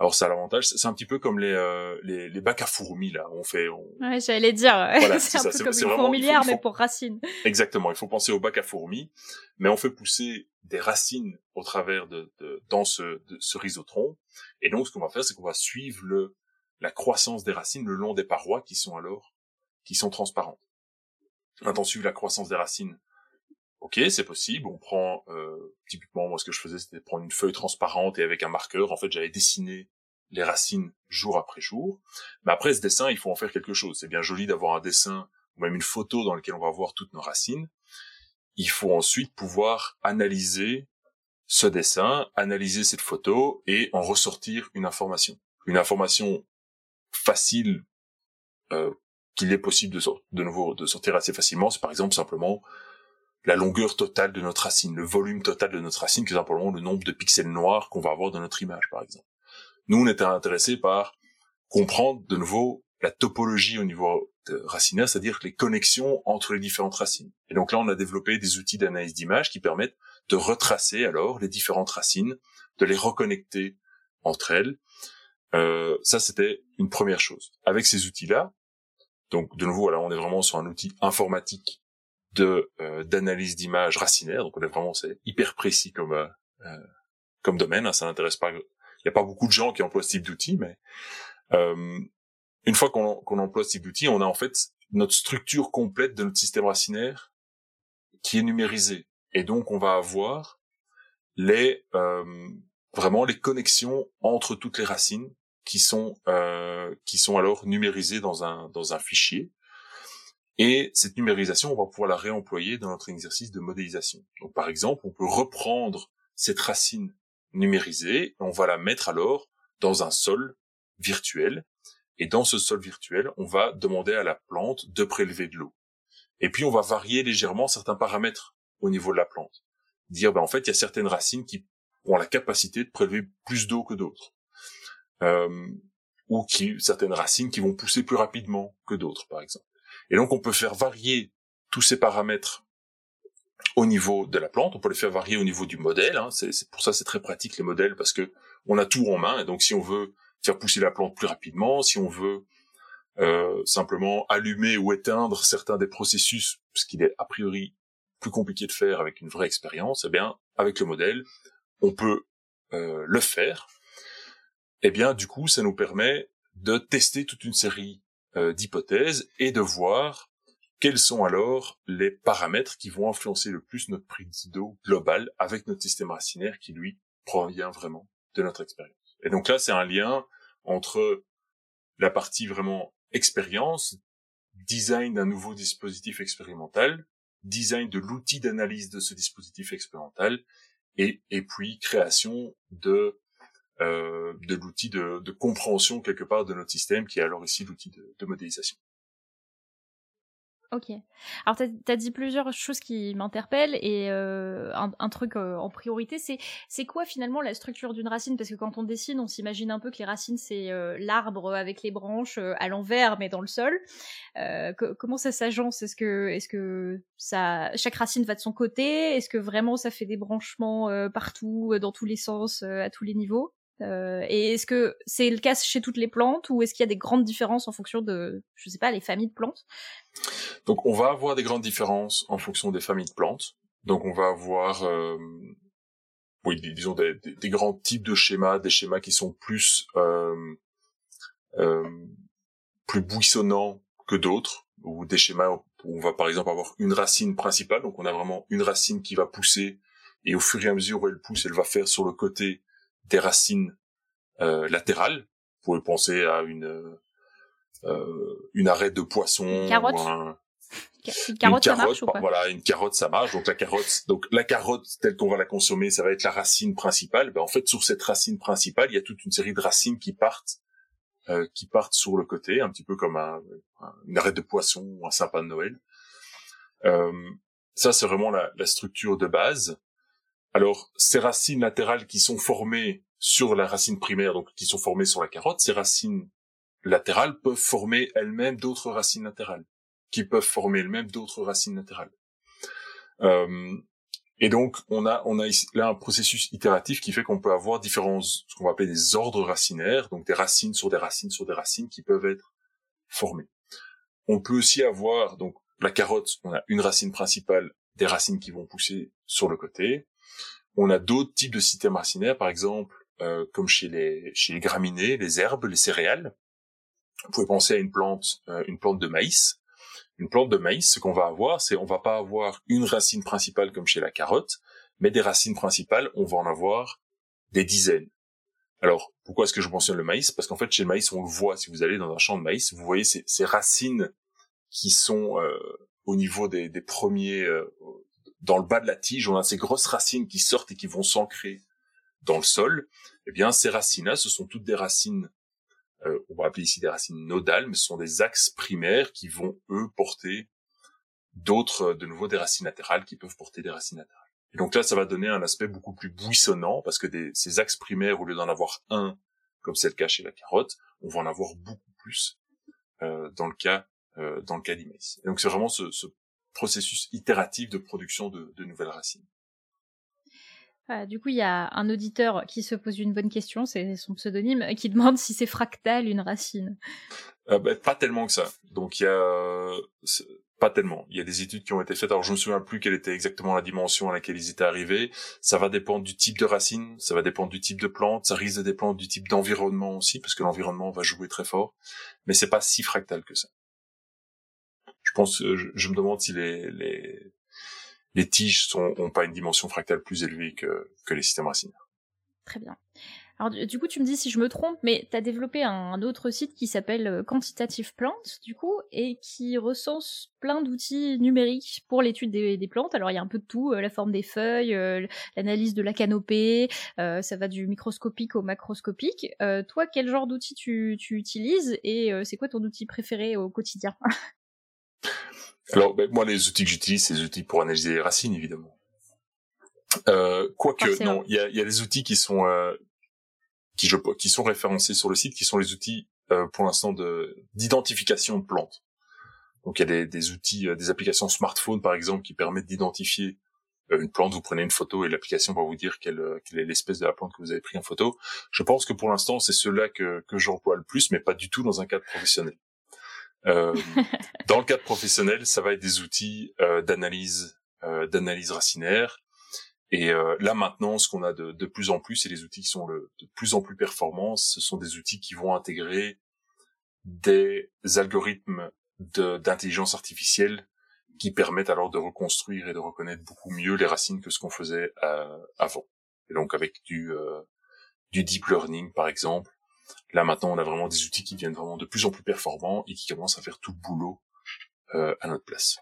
Alors ça a l'avantage, c'est un petit peu comme les, euh, les, les bacs à fourmis là. On fait. On... Ouais, j'allais dire. c'est un peu comme une fourmilière mais pour racines. Exactement. Il faut penser au bac à fourmis, mais on fait pousser des racines au travers de, de dans ce, de, ce rhizotron. Et donc ce qu'on va faire, c'est qu'on va suivre le la croissance des racines le long des parois qui sont alors qui sont transparentes. Maintenant suivre la croissance des racines Ok, c'est possible. On prend euh, typiquement moi ce que je faisais c'était prendre une feuille transparente et avec un marqueur, en fait j'allais dessiner les racines jour après jour. Mais après ce dessin, il faut en faire quelque chose. C'est bien joli d'avoir un dessin ou même une photo dans laquelle on va voir toutes nos racines. Il faut ensuite pouvoir analyser ce dessin, analyser cette photo et en ressortir une information. Une information facile euh, qu'il est possible de, de nouveau de sortir assez facilement, c'est par exemple simplement la longueur totale de notre racine, le volume total de notre racine, qui est simplement le nombre de pixels noirs qu'on va avoir dans notre image, par exemple. Nous, on était intéressés par comprendre de nouveau la topologie au niveau racinaire, c'est-à-dire les connexions entre les différentes racines. Et donc là, on a développé des outils d'analyse d'image qui permettent de retracer alors les différentes racines, de les reconnecter entre elles. Euh, ça, c'était une première chose. Avec ces outils-là, donc de nouveau, là, on est vraiment sur un outil informatique de euh, d'analyse d'images racinaires. Donc on est vraiment c'est hyper précis comme euh, euh comme domaine. Hein, ça n'intéresse pas. Il n'y a pas beaucoup de gens qui emploient ce type d'outils, mais euh, une fois qu'on qu'on emploie ce type d'outils, on a en fait notre structure complète de notre système racinaire qui est numérisée. Et donc on va avoir les vraiment les connexions entre toutes les racines qui sont qui sont alors numérisées dans un dans un fichier et cette numérisation, on va pouvoir la réemployer dans notre exercice de modélisation. Donc, par exemple, on peut reprendre cette racine numérisée, on va la mettre alors dans un sol virtuel. Et dans ce sol virtuel, on va demander à la plante de prélever de l'eau. Et puis, on va varier légèrement certains paramètres au niveau de la plante. Dire, ben, en fait, il y a certaines racines qui ont la capacité de prélever plus d'eau que d'autres. Euh, ou qui, certaines racines qui vont pousser plus rapidement que d'autres, par exemple. Et donc on peut faire varier tous ces paramètres au niveau de la plante, on peut les faire varier au niveau du modèle. Hein. C'est pour ça c'est très pratique les modèles parce que on a tout en main. Et donc si on veut faire pousser la plante plus rapidement, si on veut euh, simplement allumer ou éteindre certains des processus, ce qu'il est a priori plus compliqué de faire avec une vraie expérience, eh bien avec le modèle on peut euh, le faire. Eh bien du coup ça nous permet de tester toute une série euh, d'hypothèses et de voir quels sont alors les paramètres qui vont influencer le plus notre prise d'eau globale avec notre système racinaire qui lui provient vraiment de notre expérience. Et donc là, c'est un lien entre la partie vraiment expérience, design d'un nouveau dispositif expérimental, design de l'outil d'analyse de ce dispositif expérimental, et, et puis création de euh, de l'outil de, de, compréhension quelque part de notre système, qui est alors ici l'outil de, de modélisation. Ok. Alors, tu as, dit plusieurs choses qui m'interpellent et euh, un, un, truc euh, en priorité, c'est c'est quoi finalement la structure d'une racine? Parce que quand on dessine, on s'imagine un peu que les racines, c'est euh, l'arbre avec les branches euh, à l'envers, mais dans le sol. Euh, comment ça s'agence? Est-ce que, est-ce que ça, chaque racine va de son côté? Est-ce que vraiment ça fait des branchements partout, dans tous les sens, à tous les niveaux? Euh, et est-ce que c'est le cas chez toutes les plantes ou est-ce qu'il y a des grandes différences en fonction de, je sais pas, les familles de plantes? Donc on va avoir des grandes différences en fonction des familles de plantes. Donc on va avoir, euh, oui, disons des, grands types de schémas, des schémas qui sont plus euh, euh plus buissonnants que d'autres, ou des schémas où on va par exemple avoir une racine principale. Donc on a vraiment une racine qui va pousser et au fur et à mesure où elle pousse, elle va faire sur le côté des racines euh, latérales. Vous pouvez penser à une euh, une arête de poisson, une carotte. Un, une carotte, ça marche ou pas? Voilà, une carotte, ça marche. Donc la carotte, donc la carotte telle qu'on va la consommer, ça va être la racine principale. Ben, en fait, sur cette racine principale, il y a toute une série de racines qui partent, euh, qui partent sur le côté, un petit peu comme un, une arête de poisson ou un sapin de Noël. Euh, ça, c'est vraiment la, la, structure de base. Alors, ces racines latérales qui sont formées sur la racine primaire, donc qui sont formées sur la carotte, ces racines latérales peuvent former elles-mêmes d'autres racines latérales, qui peuvent former elles-mêmes d'autres racines latérales. Euh, et donc, on a, ici, là un processus itératif qui fait qu'on peut avoir différents, ce qu'on va appeler des ordres racinaires, donc des racines sur des racines sur des racines qui peuvent être formées. On peut aussi avoir, donc, la carotte, on a une racine principale, des racines qui vont pousser sur le côté, on a d'autres types de systèmes racinaires, par exemple, euh, comme chez les, chez les graminées, les herbes, les céréales. Vous pouvez penser à une plante, euh, une plante de maïs. Une plante de maïs, ce qu'on va avoir, c'est on va pas avoir une racine principale comme chez la carotte, mais des racines principales, on va en avoir des dizaines. Alors, pourquoi est-ce que je mentionne le maïs? Parce qu'en fait, chez le maïs, on le voit. Si vous allez dans un champ de maïs, vous voyez ces, ces racines qui sont euh, au niveau des, des premiers, euh, dans le bas de la tige, on a ces grosses racines qui sortent et qui vont s'ancrer dans le sol. Eh bien, ces racines-là, ce sont toutes des racines, euh, on va appeler ici des racines nodales, mais ce sont des axes primaires qui vont, eux, porter d'autres, de nouveau, des racines latérales qui peuvent porter des racines latérales. Et donc là, ça va donner un aspect beaucoup plus buissonnant parce que des, ces axes primaires, au lieu d'en avoir un, comme c'est le cas chez la carotte, on va en avoir beaucoup plus euh, dans le cas euh, dans le cas. Et donc c'est vraiment ce, ce, processus itératif de production de, de nouvelles racines. Ah, du coup, il y a un auditeur qui se pose une bonne question, c'est son pseudonyme, qui demande si c'est fractal une racine. Euh, bah, pas tellement que ça. Donc il y a pas tellement. Il y a des études qui ont été faites. Alors je me souviens plus quelle était exactement la dimension à laquelle ils étaient arrivés. Ça va dépendre du type de racine, ça va dépendre du type de plante, ça risque de dépendre du type d'environnement aussi, parce que l'environnement va jouer très fort. Mais c'est pas si fractal que ça je pense, je, je, me demande si les, tiges ont pas une dimension fractale plus élevée que, les systèmes racinaires. Très bien. Alors du coup, tu me dis si je me trompe, mais tu as développé un, autre site qui s'appelle euh, Quantitative Plants, du coup, et qui recense plein d'outils numériques pour l'étude des, plantes. Alors il y a un peu de tout, euh, la forme des feuilles, euh, l'analyse de la canopée, euh, ça va du microscopique au macroscopique. Euh, toi, quel genre d'outils tu utilises et c'est quoi ton outil préféré au quotidien? Alors, ben, moi, les outils que j'utilise, c'est les outils pour analyser les racines, évidemment. Euh, Quoique, non, il y a, y a, des outils qui sont euh, qui, je, qui sont référencés sur le site, qui sont les outils euh, pour l'instant de d'identification de plantes. Donc, il y a des, des outils, euh, des applications smartphone, par exemple, qui permettent d'identifier euh, une plante. Vous prenez une photo et l'application va vous dire quelle, quelle est l'espèce de la plante que vous avez pris en photo. Je pense que pour l'instant, c'est ceux-là que, que j'emploie le plus, mais pas du tout dans un cadre professionnel. Euh, dans le cadre professionnel, ça va être des outils euh, d'analyse, euh, d'analyse racinaire. Et euh, là maintenant, ce qu'on a de, de, plus en plus, et les outils qui sont le, de plus en plus performants, ce sont des outils qui vont intégrer des algorithmes d'intelligence artificielle qui permettent alors de reconstruire et de reconnaître beaucoup mieux les racines que ce qu'on faisait euh, avant. Et donc avec du du deep learning par exemple, là maintenant on a vraiment des outils qui viennent vraiment de plus en plus performants et qui commencent à faire tout le boulot euh, à notre place.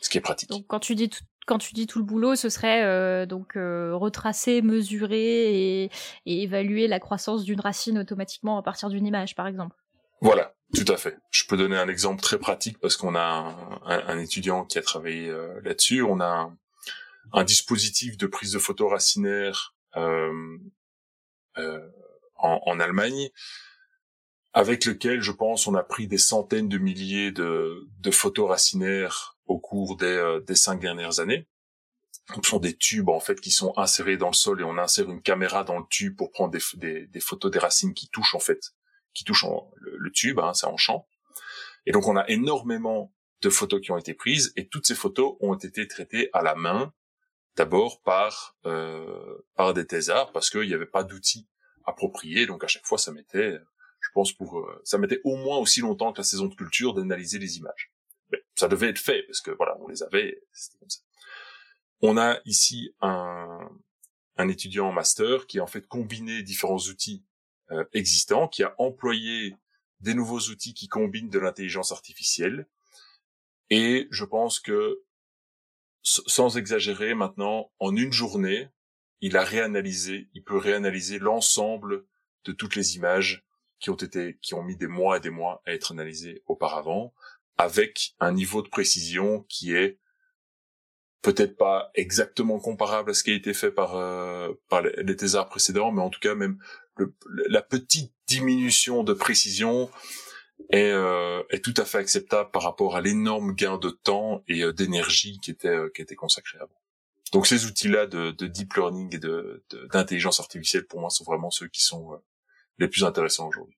Ce qui est pratique. Donc quand tu dis tout, quand tu dis tout le boulot, ce serait euh, donc euh, retracer, mesurer et, et évaluer la croissance d'une racine automatiquement à partir d'une image, par exemple. Voilà, tout à fait. Je peux donner un exemple très pratique parce qu'on a un, un, étudiant qui a travaillé euh, là-dessus. On a un, un, dispositif de prise de photos racinaires euh, euh, en, en, Allemagne avec lequel, je pense, on a pris des centaines de milliers de, de photos racinaires au cours des, euh, des cinq dernières années. Ce sont des tubes en fait qui sont insérés dans le sol et on insère une caméra dans le tube pour prendre des, des, des photos des racines qui touchent en fait qui touche le, tube, hein, c'est en champ. Et donc on a énormément de photos qui ont été prises et toutes ces photos ont été traitées à la main, d'abord par euh, par des thésards parce qu'il n'y avait pas d'outils appropriés. Donc à chaque fois ça mettait, je pense pour euh, ça mettait au moins aussi longtemps que la saison de culture d'analyser les images. Mais ça devait être fait parce que voilà on les avait. Comme ça. On a ici un un étudiant en master qui a en fait combiné différents outils euh, existant, qui a employé des nouveaux outils qui combinent de l'intelligence artificielle. Et je pense que, sans exagérer maintenant, en une journée, il a réanalysé, il peut réanalyser l'ensemble de toutes les images qui ont été, qui ont mis des mois et des mois à être analysées auparavant, avec un niveau de précision qui est peut-être pas exactement comparable à ce qui a été fait par euh, par les thésards précédents, mais en tout cas même le, la petite diminution de précision est, euh, est tout à fait acceptable par rapport à l'énorme gain de temps et euh, d'énergie qui était euh, qui était consacré avant. Donc ces outils-là de, de, deep learning et de d'intelligence artificielle pour moi sont vraiment ceux qui sont les plus intéressants aujourd'hui.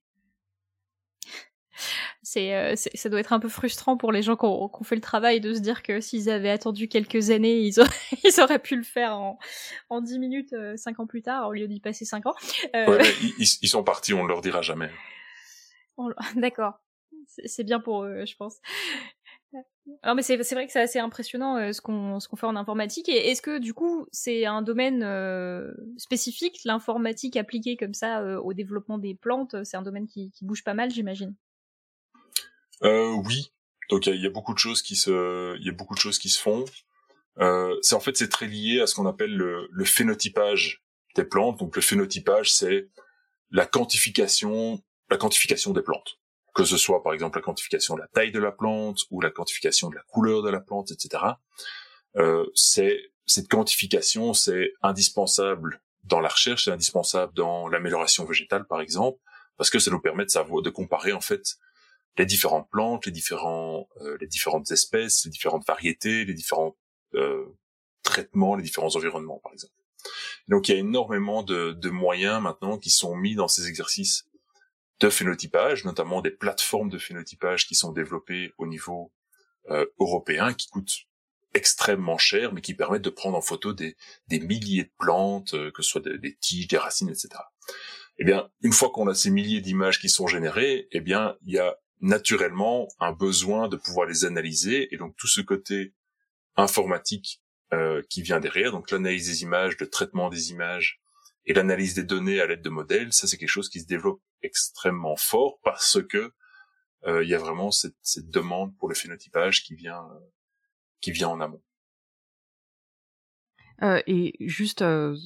C'est, ça doit être un peu frustrant pour les gens qui ont, fait le travail de se dire que s'ils avaient attendu quelques années, ils auraient, ils auraient pu le faire en, en 10 minutes, euh, 5 ans plus tard, au lieu d'y passer 5 ans. Euh... Ouais, ils, ils, sont partis, on ne leur dira jamais. D'accord. C'est bien pour eux, je pense. Non mais c'est vrai que c'est assez impressionnant euh, ce qu'on ce qu'on fait en informatique et est-ce que du coup c'est un domaine euh, spécifique l'informatique appliquée comme ça euh, au développement des plantes c'est un domaine qui, qui bouge pas mal j'imagine? Euh, oui. Donc il y, y, a beaucoup de choses qui se, il y a beaucoup de choses qui se font. Euh, c'est en fait c'est très lié à ce qu'on appelle le, le, phénotypage des plantes. Donc le phénotypage c'est la quantification, la quantification des plantes. Que ce soit par exemple la quantification de la taille de la plante ou la quantification de la couleur de la plante, etc. Euh, c'est cette quantification, c'est indispensable dans la recherche, c'est indispensable dans l'amélioration végétale par exemple, parce que ça nous permet de savoir, de comparer en fait les différentes plantes, les différents, euh, les différentes espèces, les différentes variétés, les différents euh, traitements, les différents environnements, par exemple. donc il y a énormément de, de, moyens maintenant qui sont mis dans ces exercices de phénotypage, notamment des plateformes de phénotypage qui sont développées au niveau euh, européen, qui coûtent extrêmement cher, mais qui permettent de prendre en photo des, milliers de plantes, euh, que ce soit des, des tiges, des racines, etc. Eh bien, une fois qu'on a ces milliers d'images qui sont générées, eh bien, il y a naturellement un besoin de pouvoir les analyser et donc tout ce côté informatique euh, qui vient derrière, donc l'analyse des images, le traitement des images et l'analyse des données à l'aide de modèles, ça c'est quelque chose qui se développe extrêmement fort parce que euh, il y a vraiment cette, cette, demande pour le phénotypage qui vient euh, qui vient en amont. Euh, et juste euh,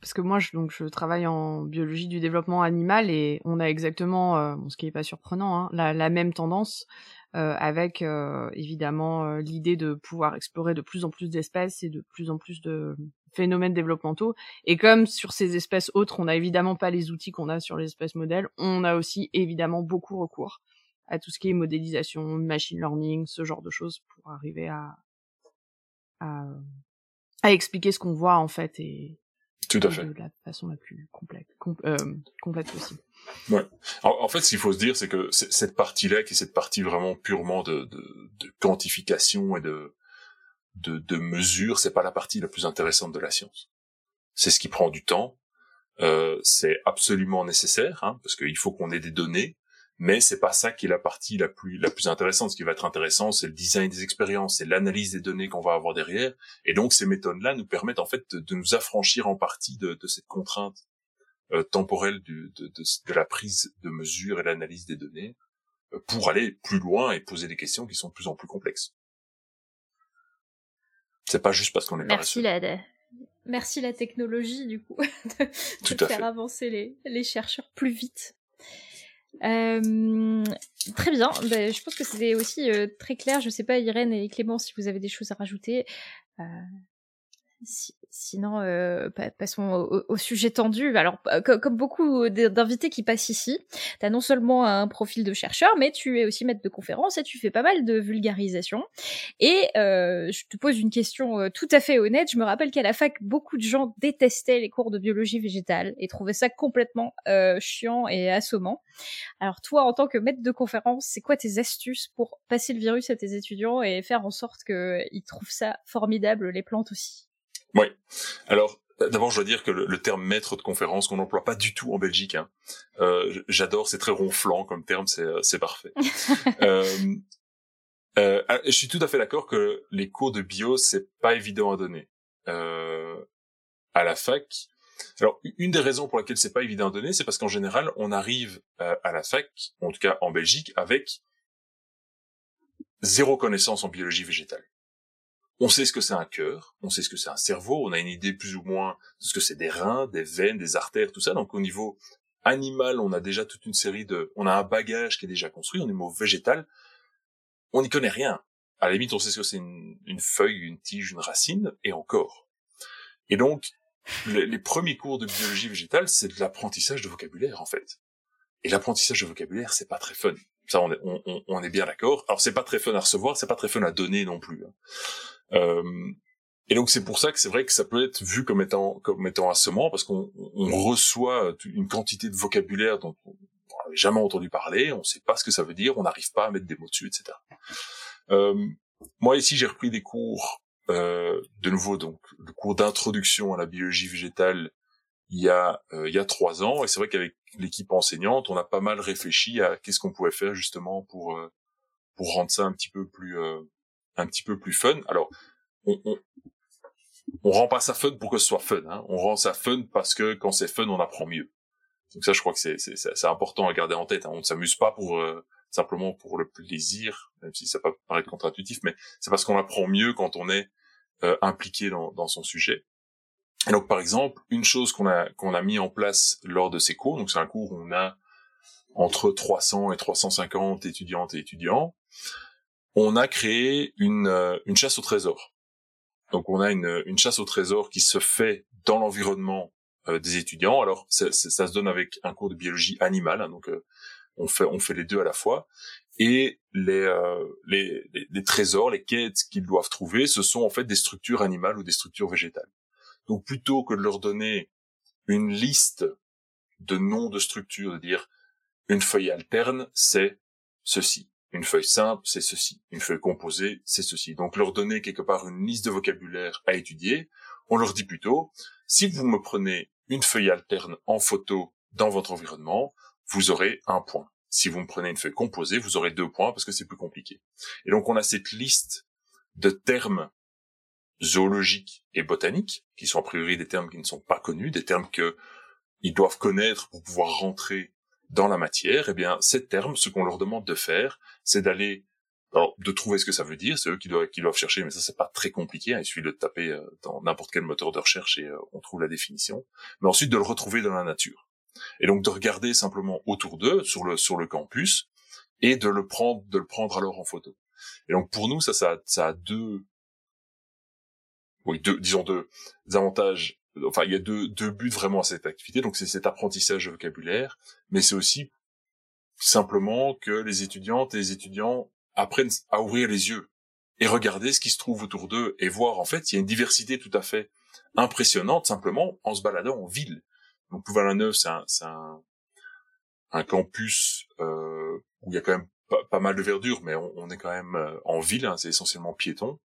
parce que moi je, donc je travaille en biologie du développement animal et on a exactement euh, bon, ce qui est pas surprenant hein, la, la, même tendance avec évidemment l'idée de pouvoir explorer de plus en plus d'espèces et de plus en plus de phénomènes développementaux et comme sur ces espèces autres on n'a évidemment pas les outils qu'on a sur les espèces modèles on a aussi évidemment beaucoup recours à tout ce qui est modélisation machine learning ce genre de choses pour arriver à, à à expliquer ce qu'on voit en fait et tout à fait de la façon la plus complète com euh, complète possible. Ouais. En, en, fait, ce qu'il faut se dire, c'est que cette partie-là, qui est cette partie vraiment purement de, de, de quantification et de, de, de mesure, c'est pas la partie la plus intéressante de la science. C'est ce qui prend du temps. Euh, c'est absolument nécessaire, hein, parce qu'il faut qu'on ait des données, mais c'est pas ça qui est la partie la plus la plus intéressante. Ce qui va être intéressant, c'est le design des expériences, c'est l'analyse des données qu'on va avoir derrière. Et donc ces méthodes-là nous permettent en fait de, nous affranchir en partie de, de cette contrainte euh, temporelle du, de, de, la prise de mesure et l'analyse des données euh, pour aller plus loin et poser des questions qui sont de plus en plus complexes. C'est pas juste parce qu'on est Merci la, merci la technologie du coup de, de faire avancer les, les chercheurs plus vite. Euh, très bien. Ben, je pense que c'était aussi euh, très clair. Je sais pas, Irène et Clément, si vous avez des choses à rajouter. Euh, sinon, euh, passons au, sujet tendu. Alors, comme beaucoup d'invités qui passent ici, tu as non seulement un profil de chercheur, mais tu es aussi maître de conférence et tu fais pas mal de vulgarisation. Et euh, je te pose une question euh, tout à fait honnête. Je me rappelle qu'à la fac, beaucoup de gens détestaient les cours de biologie végétale et trouvaient ça complètement euh, chiant et assommant. Alors toi, en tant que maître de conférence, c'est quoi tes astuces pour passer le virus à tes étudiants et faire en sorte qu'ils trouvent ça formidable, les plantes aussi? Oui. Alors, D'abord, je dois dire que le, terme maître de conférence qu'on n'emploie pas du tout en Belgique. Hein. Euh, J'adore, c'est très ronflant comme terme, c'est parfait. euh, euh, je suis tout à fait d'accord que les cours de bio, c'est pas évident à donner euh, à la fac. Alors, une des raisons pour laquelle c'est pas évident à donner, c'est parce qu'en général, on arrive euh, à la fac, en tout cas en Belgique, avec zéro connaissance en biologie végétale. On sait ce que c'est un cœur, on sait ce que c'est un cerveau, on a une idée plus ou moins de ce que c'est des reins, des veines, des artères, tout ça. Donc au niveau animal, on a déjà toute une série de, on a un bagage qui est déjà construit. Au niveau végétal, on n'y connaît rien. À la limite, on sait ce que c'est une, feuille, une tige, une racine, et encore. Et donc, les, premiers cours de biologie végétale, c'est de l'apprentissage de vocabulaire en fait. Et l'apprentissage de vocabulaire, c'est pas très fun. Ça, on est, on, est bien d'accord. Alors, c'est pas très fun à recevoir, c'est pas très fun à donner non plus. Hein. Euh, et donc c'est pour ça que c'est vrai que ça peut être vu comme étant comme étant assommant parce qu'on on reçoit une quantité de vocabulaire dont on n'avait jamais entendu parler, on ne sait pas ce que ça veut dire, on n'arrive pas à mettre des mots dessus, etc. Euh, moi ici j'ai repris des cours euh, de nouveau donc le cours d'introduction à la biologie végétale il y a euh, il y a trois ans et c'est vrai qu'avec l'équipe enseignante on a pas mal réfléchi à qu'est-ce qu'on pouvait faire justement pour euh, pour rendre ça un petit peu plus euh, un petit peu plus fun. Alors, on, on, on rend pas ça fun pour que ce soit fun. Hein. On rend ça fun parce que quand c'est fun, on apprend mieux. Donc ça, je crois que c'est, c'est, important à garder en tête. Hein. On ne s'amuse pas pour euh, simplement pour le plaisir, même si ça peut paraître contre-intuitif, mais c'est parce qu'on apprend mieux quand on est euh, impliqué dans, dans son sujet. Et donc, par exemple, une chose qu'on a qu'on a mis en place lors de ces cours, donc c'est un cours où on a entre 300 et 350 étudiantes et étudiants, on a créé une, euh, une chasse au trésor. Donc on a une, une chasse au trésor qui se fait dans l'environnement euh, des étudiants. Alors ça, ça, se donne avec un cours de biologie animale, hein, donc euh, on fait on fait les deux à la fois. Et les, les, les, trésors, les quêtes qu'ils doivent trouver, ce sont en fait des structures animales ou des structures végétales. Donc plutôt que de leur donner une liste de noms de structures, de dire une feuille alterne, c'est ceci. Une feuille simple, c'est ceci. Une feuille composée, c'est ceci. Donc leur donner quelque part une liste de vocabulaire à étudier, on leur dit plutôt, si vous me prenez une feuille alterne en photo dans votre environnement, vous aurez un point. Si vous me prenez une feuille composée, vous aurez deux points parce que c'est plus compliqué. Et donc on a cette liste de termes zoologiques et botaniques, qui sont a priori des termes qui ne sont pas connus, des termes que ils doivent connaître pour pouvoir rentrer dans la matière, eh bien, ces termes, ce qu'on leur demande de faire, c'est d'aller alors, de trouver ce que ça veut dire, c'est eux qui doivent, qui doivent chercher, mais ça c'est pas très compliqué, hein, il suffit de taper euh, dans n'importe quel moteur de recherche et euh, on trouve la définition. Mais ensuite de le retrouver dans la nature. Et donc de regarder simplement autour d'eux, sur le, sur le campus, et de le prendre, de le prendre alors en photo. Et donc pour nous, ça, ça, ça a deux, oui, deux, disons deux avantages. Enfin, il y a deux, deux buts vraiment à cette activité. Donc c'est cet apprentissage de vocabulaire, mais c'est aussi simplement que les étudiantes et les étudiants apprennent à ouvrir les yeux et regarder ce qui se trouve autour d'eux et voir en fait il y a une diversité tout à fait impressionnante simplement en se baladant en ville. Donc Louvain-la-Neuve c'est un, un, un, campus euh, où il y a quand même pas, mal de verdure, mais on, est quand même euh, en ville, hein, c'est essentiellement piéton.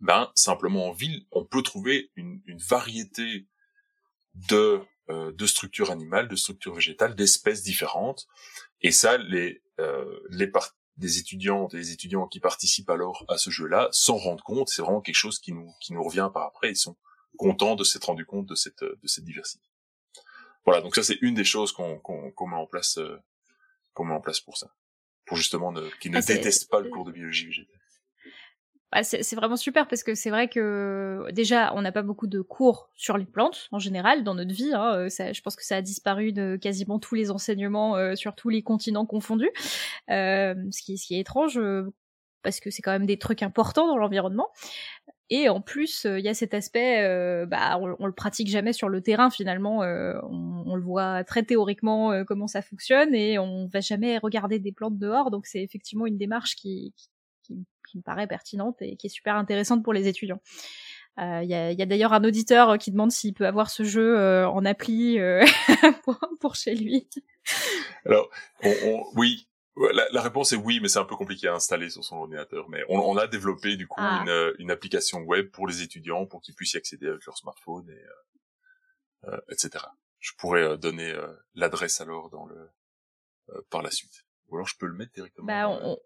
Ben simplement en ville, on peut trouver une, une variété de de structures animales, de structures végétales, d'espèces différentes. Et ça, les les des étudiants, des étudiants qui participent alors à ce jeu-là s'en rendent compte. C'est vraiment quelque chose qui nous qui nous revient par après. Ils sont contents de s'être rendu compte de cette de cette diversité. Voilà, donc ça c'est une des choses qu'on qu'on met en place qu'on met en place pour ça, pour justement ne, qu'ils ne ah, détestent pas le cours de biologie végétale. Bah, c'est vraiment super parce que c'est vrai que déjà on n'a pas beaucoup de cours sur les plantes en général dans notre vie. Hein, ça, je pense que ça a disparu de quasiment tous les enseignements euh, sur tous les continents confondus, euh, ce, qui, ce qui est étrange euh, parce que c'est quand même des trucs importants dans l'environnement. Et en plus, il y a cet aspect, bah, on, le pratique jamais sur le terrain finalement. On, le voit très théoriquement comment ça fonctionne et on va jamais regarder des plantes dehors. Donc c'est effectivement une démarche qui, qui me paraît pertinente et qui est super intéressante pour les étudiants. Il euh, y a, y a d'ailleurs un auditeur qui demande s'il peut avoir ce jeu euh, en appli euh, pour, pour, chez lui. Alors, on, on, oui, la, la, réponse est oui, mais c'est un peu compliqué à installer sur son ordinateur. Mais on, on a développé du coup ah. une, une, application web pour les étudiants pour qu'ils puissent y accéder avec leur smartphone et euh, etc. Je pourrais donner l'adresse alors dans le par la suite. Ou alors je peux le mettre directement. Bah, on,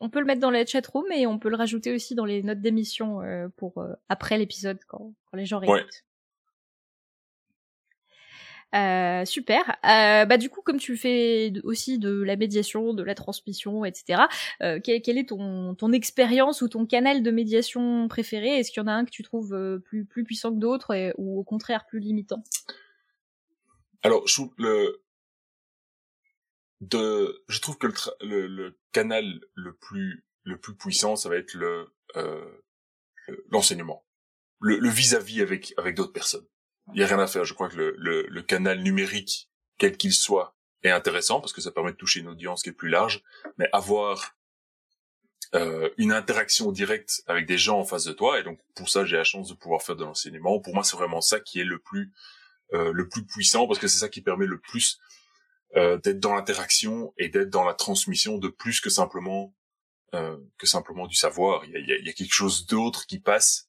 on peut le mettre dans la room et on peut le rajouter aussi dans les notes d'émission euh, pour euh, après l'épisode quand, quand, les gens réécoutent. Euh, super. Euh, bah du coup, comme tu fais aussi de la médiation, de la transmission, etc. Euh, quelle, est ton, ton expérience ou ton canal de médiation préféré? Est-ce qu'il y en a un que tu trouves plus plus puissant que d'autres ou au contraire plus limitant? Alors, je le de, je trouve que le, le, canal le plus le plus puissant, ça va être le euh, l'enseignement, le vis-à-vis avec avec d'autres personnes. Il y a rien à faire. Je crois que le, le, le canal numérique, quel qu'il soit, est intéressant parce que ça permet de toucher une audience qui est plus large, mais avoir euh, une interaction directe avec des gens en face de toi, et donc pour ça j'ai la chance de pouvoir faire de l'enseignement. Pour moi, c'est vraiment ça qui est le plus euh, le plus puissant parce que c'est ça qui permet le plus euh, d'être dans l'interaction et d'être dans la transmission de plus que simplement euh, que simplement du savoir. Il y a, il y a quelque chose d'autre qui passe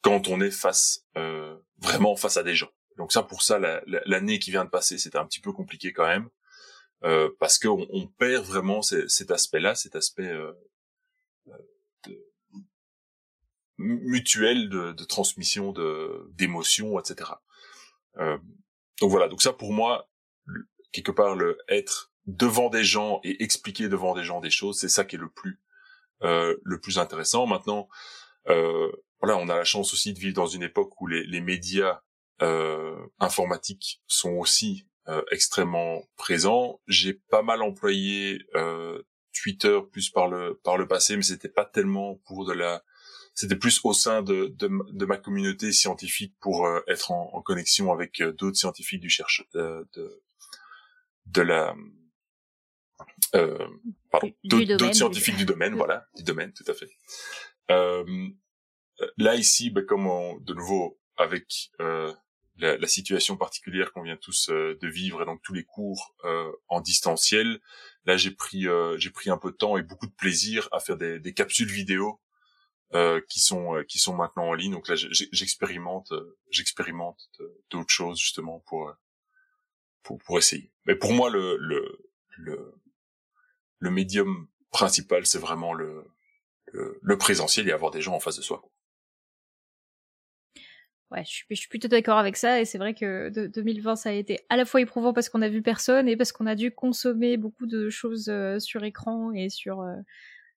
quand on est face euh, vraiment face à des gens. Donc ça, pour ça, l'année qui vient de passer, c'était un petit peu compliqué quand même euh, parce qu'on on perd vraiment cet aspect-là, cet aspect euh, de, mutuel de, de transmission de d'émotions, etc. Euh, donc voilà. Donc ça, pour moi, quelque part le être devant des gens et expliquer devant des gens des choses, c'est ça qui est le plus euh, le plus intéressant. Maintenant, euh, voilà, on a la chance aussi de vivre dans une époque où les, les médias euh, informatiques sont aussi euh, extrêmement présents. J'ai pas mal employé euh, Twitter plus par le par le passé, mais c'était pas tellement pour de la c'était plus au sein de, de, ma communauté scientifique pour euh, être en, en, connexion avec d'autres scientifiques du cherche, de, de la euh, pardon d'autres scientifiques du domaine voilà du domaine tout à fait. Euh, là ici ben, comme on, de nouveau avec euh, la, la, situation particulière qu'on vient tous euh, de vivre et donc tous les cours euh, en distanciel là j'ai pris euh, j'ai pris un peu de temps et beaucoup de plaisir à faire des, des capsules vidéo qui sont qui sont maintenant en ligne. Donc là j'expérimente j'expérimente d'autres choses justement pour pour, pour essayer. Mais pour moi, le, le, le, le médium principal, c'est vraiment le, le, présentiel et avoir des gens en face de soi. Ouais, je suis, plutôt d'accord avec ça et c'est vrai que de, 2020 ça a été à la fois éprouvant parce qu'on a vu personne et parce qu'on a dû consommer beaucoup de choses euh, sur écran et sur euh,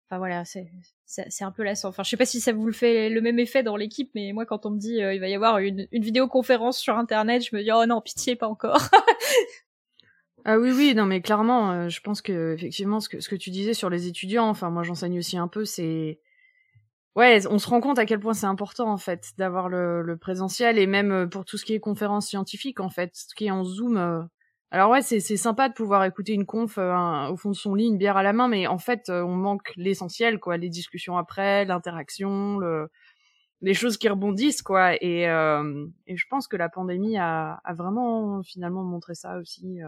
Enfin voilà, c'est un peu lassant. Enfin, je sais pas si ça vous le fait le même effet dans l'équipe, mais moi, quand on me dit euh, il va y avoir une, vidéoconférence sur Internet, je me dis oh non, pitié, pas encore. ah oui, oui, non, mais clairement, euh, je pense que effectivement, ce que tu disais sur les étudiants, enfin moi, j'enseigne aussi un peu, c'est ouais, on se rend compte à quel point c'est important en fait d'avoir le, présentiel et même euh, pour tout ce qui est conférence scientifique en fait, ce qui est en Zoom. Alors ouais, c'est sympa de pouvoir écouter une conf euh, au fond de son lit, une bière à la main, mais en fait, euh, on manque l'essentiel, quoi, les discussions après, l'interaction, le... les choses qui rebondissent, quoi. Et, euh, et je pense que la pandémie a, a vraiment finalement montré ça aussi.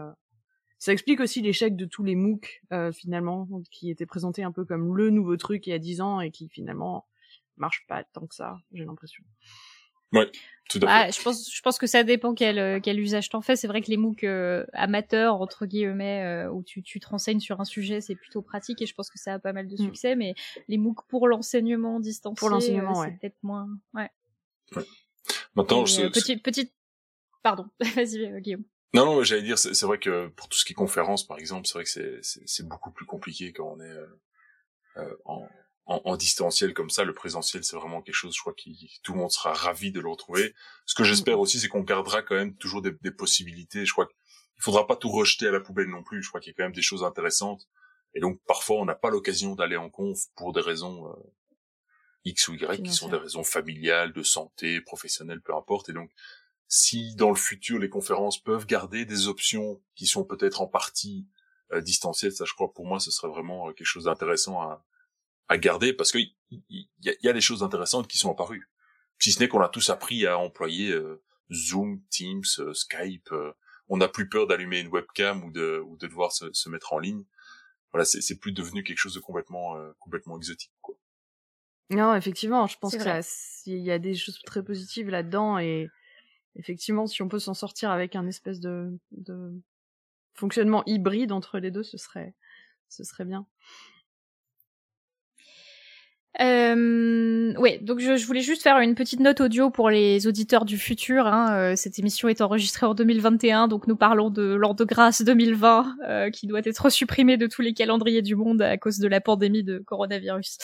Ça explique aussi l'échec de tous les MOOC finalement, qui étaient présentés un peu comme le nouveau truc il y a dix ans et qui finalement marche pas tant que ça, j'ai l'impression. Ouais, tout à Ah, je pense, je pense que ça dépend quel, euh, quel usage t'en fais. C'est vrai que les MOOC euh, amateurs, entre guillemets, euh, où tu, tu te renseignes sur un sujet, c'est plutôt pratique et je pense que ça a pas mal de Mm. succès. Mais les MOOC pour l'enseignement distancié, Pour l'enseignement, euh, c'est ouais. peut-être moins. Ouais. Maintenant, Et, je- euh, petite, petite. Pardon, vas-y, euh, Guillaume. Non, non, mais j'allais dire, c'est vrai que pour tout ce qui est conférence, par exemple, c'est vrai que c'est- beaucoup plus compliqué quand on est euh, euh, en, en, en distanciel comme ça. Le présentiel, c'est vraiment quelque chose, je crois, qui tout le monde sera ravi de le retrouver. Ce que j'espère aussi, c'est qu'on gardera quand même toujours des, des possibilités. Je crois qu'il faudra pas tout rejeter à la poubelle non plus. Je crois qu'il y a quand même des choses intéressantes. Et donc, parfois, on n'a pas l'occasion d'aller en conf pour des raisons euh, X ou Y, qui sont des raisons familiales, de santé, professionnelles, peu importe. Et donc, si dans le futur les conférences peuvent garder des options qui sont peut-être en partie euh, distancielles, ça je crois pour moi ce serait vraiment euh, quelque chose d'intéressant à, à garder parce que il y, y y a des choses intéressantes qui sont apparues. Si ce n'est qu'on a tous appris à employer euh, Zoom, Teams, euh, Skype, euh, on n'a plus peur d'allumer une webcam ou de, ou de devoir se, se mettre en ligne. Voilà, c'est c'est plus devenu quelque chose de complètement euh, complètement exotique. Quoi. Non, effectivement, je pense C'est que vrai. ça- il y a des choses très positives là-dedans et effectivement, si on peut s'en sortir avec un espèce de, de fonctionnement hybride entre les deux, ce serait, ce serait bien. Euh, ouais, donc je, je voulais juste faire une petite note audio pour les auditeurs du futur. Hein. Euh, cette émission est enregistrée en 2021, donc nous parlons de l'an de grâce 2020, euh, qui doit être supprimé de tous les calendriers du monde à cause de la pandémie de coronavirus.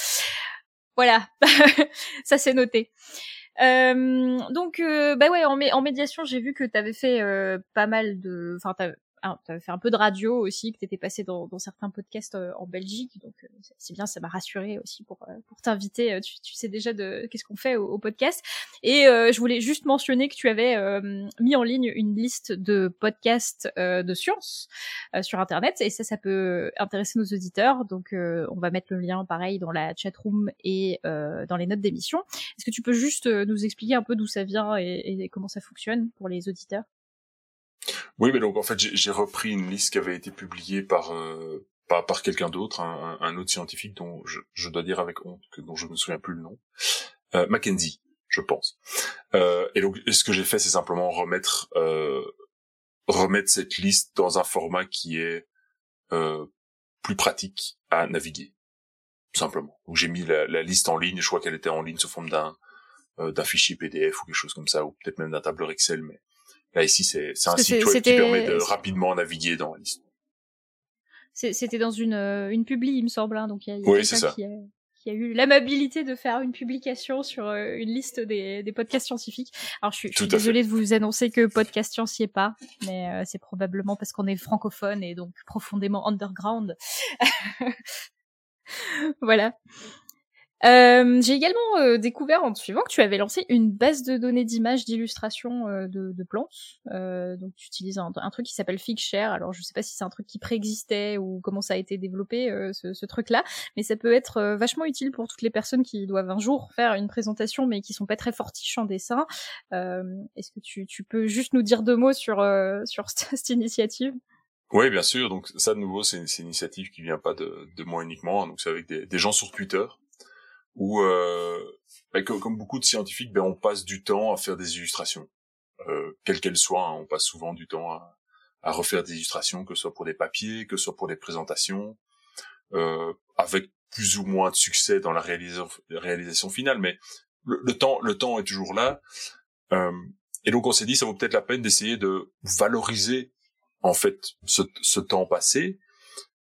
Voilà, ça c'est noté. Euh, donc, euh, bah ouais, en, en médiation, j'ai vu que t'avais fait pas mal de, enfin, ah, t'avais fait un peu de radio aussi, que t'étais passé dans, dans certains podcasts euh, en Belgique, donc euh, c'est- bien, ça m'a rassuré aussi pour euh, pour t'inviter. Tu, tu sais déjà de qu'est-ce qu'on fait au, podcast. Et je voulais juste mentionner que tu avais mis en ligne une liste de podcasts de sciences euh, sur Internet, et ça, ça peut intéresser nos auditeurs. Donc, on va mettre le lien pareil dans la chat room et dans les notes d'émission. Est-ce que tu peux juste nous expliquer un peu d'où ça vient et, et comment ça fonctionne pour les auditeurs? Oui, mais donc en fait j'ai repris une liste qui avait été publiée par euh, par, par quelqu'un d'autre, un, un autre scientifique dont je, je dois dire avec honte que dont je me souviens plus le nom, euh, Mackenzie, je pense. Euh, et donc ce que j'ai fait, c'est simplement remettre euh, remettre cette liste dans un format qui est euh, plus pratique à naviguer, simplement. Donc j'ai mis la, la liste en ligne. Je crois qu'elle était en ligne sous forme d'un euh, d'un fichier PDF ou quelque chose comme ça, ou peut-être même d'un tableur Excel, mais Là ici, c'est un site web qui permet de rapidement naviguer dans la liste. C'était dans une, euh, une publi, il me semble, hein, donc il y a, y a Oui, ça. qui a, qui a eu l'amabilité de faire une publication sur euh, une liste des, des podcasts scientifiques. Alors je suis, je suis Tout à fait. désolée de vous annoncer que podcast science y est pas, mais euh, c'est probablement parce qu'on est francophone et donc profondément underground. voilà. Euh, J'ai également euh, découvert en te suivant que tu avais lancé une base de données d'images d'illustration euh, de, de plantes. Euh, donc tu utilises un, un truc qui s'appelle Figshare. Alors je sais pas si c'est un truc qui préexistait ou comment ça a été développé euh, ce, ce truc-là, mais ça peut être euh, vachement utile pour toutes les personnes qui doivent un jour faire une présentation mais qui sont pas très fortiches en dessin. Est-ce que tu, tu peux juste nous dire deux mots sur sur cette, initiative? Oui, bien sûr. Donc ça, de nouveau, c'est c'est une initiative qui vient pas de, de moi uniquement. Donc c'est avec des gens sur Twitter où, co- comme beaucoup de scientifiques, ben on passe du temps à faire des illustrations, euh, quelles qu'elles soient. hein. On passe souvent du temps à, à refaire des illustrations, que ce soit pour des papiers, que ce soit pour des présentations, euh, avec plus ou moins de succès dans la réalisation, réalisation finale. Mais le, le temps, le temps est toujours là. Euh, et donc on s'est dit, ça vaut peut-être la peine d'essayer de valoriser en fait ce, ce temps passé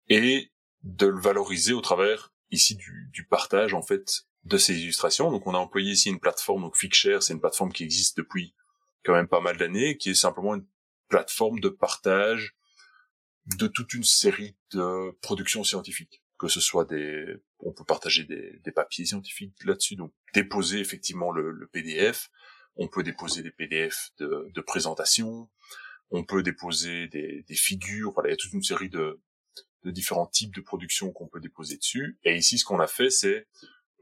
et de le valoriser au travers ici du, du partage en fait de ces illustrations. Donc on a employé ici une plateforme, donc Figshare, c'est une plateforme qui existe depuis quand même pas mal d'années, qui est simplement une plateforme de partage de toute une série de productions scientifiques, que ce soit des, on peut partager des, des papiers scientifiques là-dessus, donc déposer effectivement le, le PDF, on peut déposer des PDF de, de présentations, on peut déposer des, des figures, voilà, il y a toute une série de, de différents types de productions qu'on peut déposer dessus. Et ici, ce qu'on a fait, c'est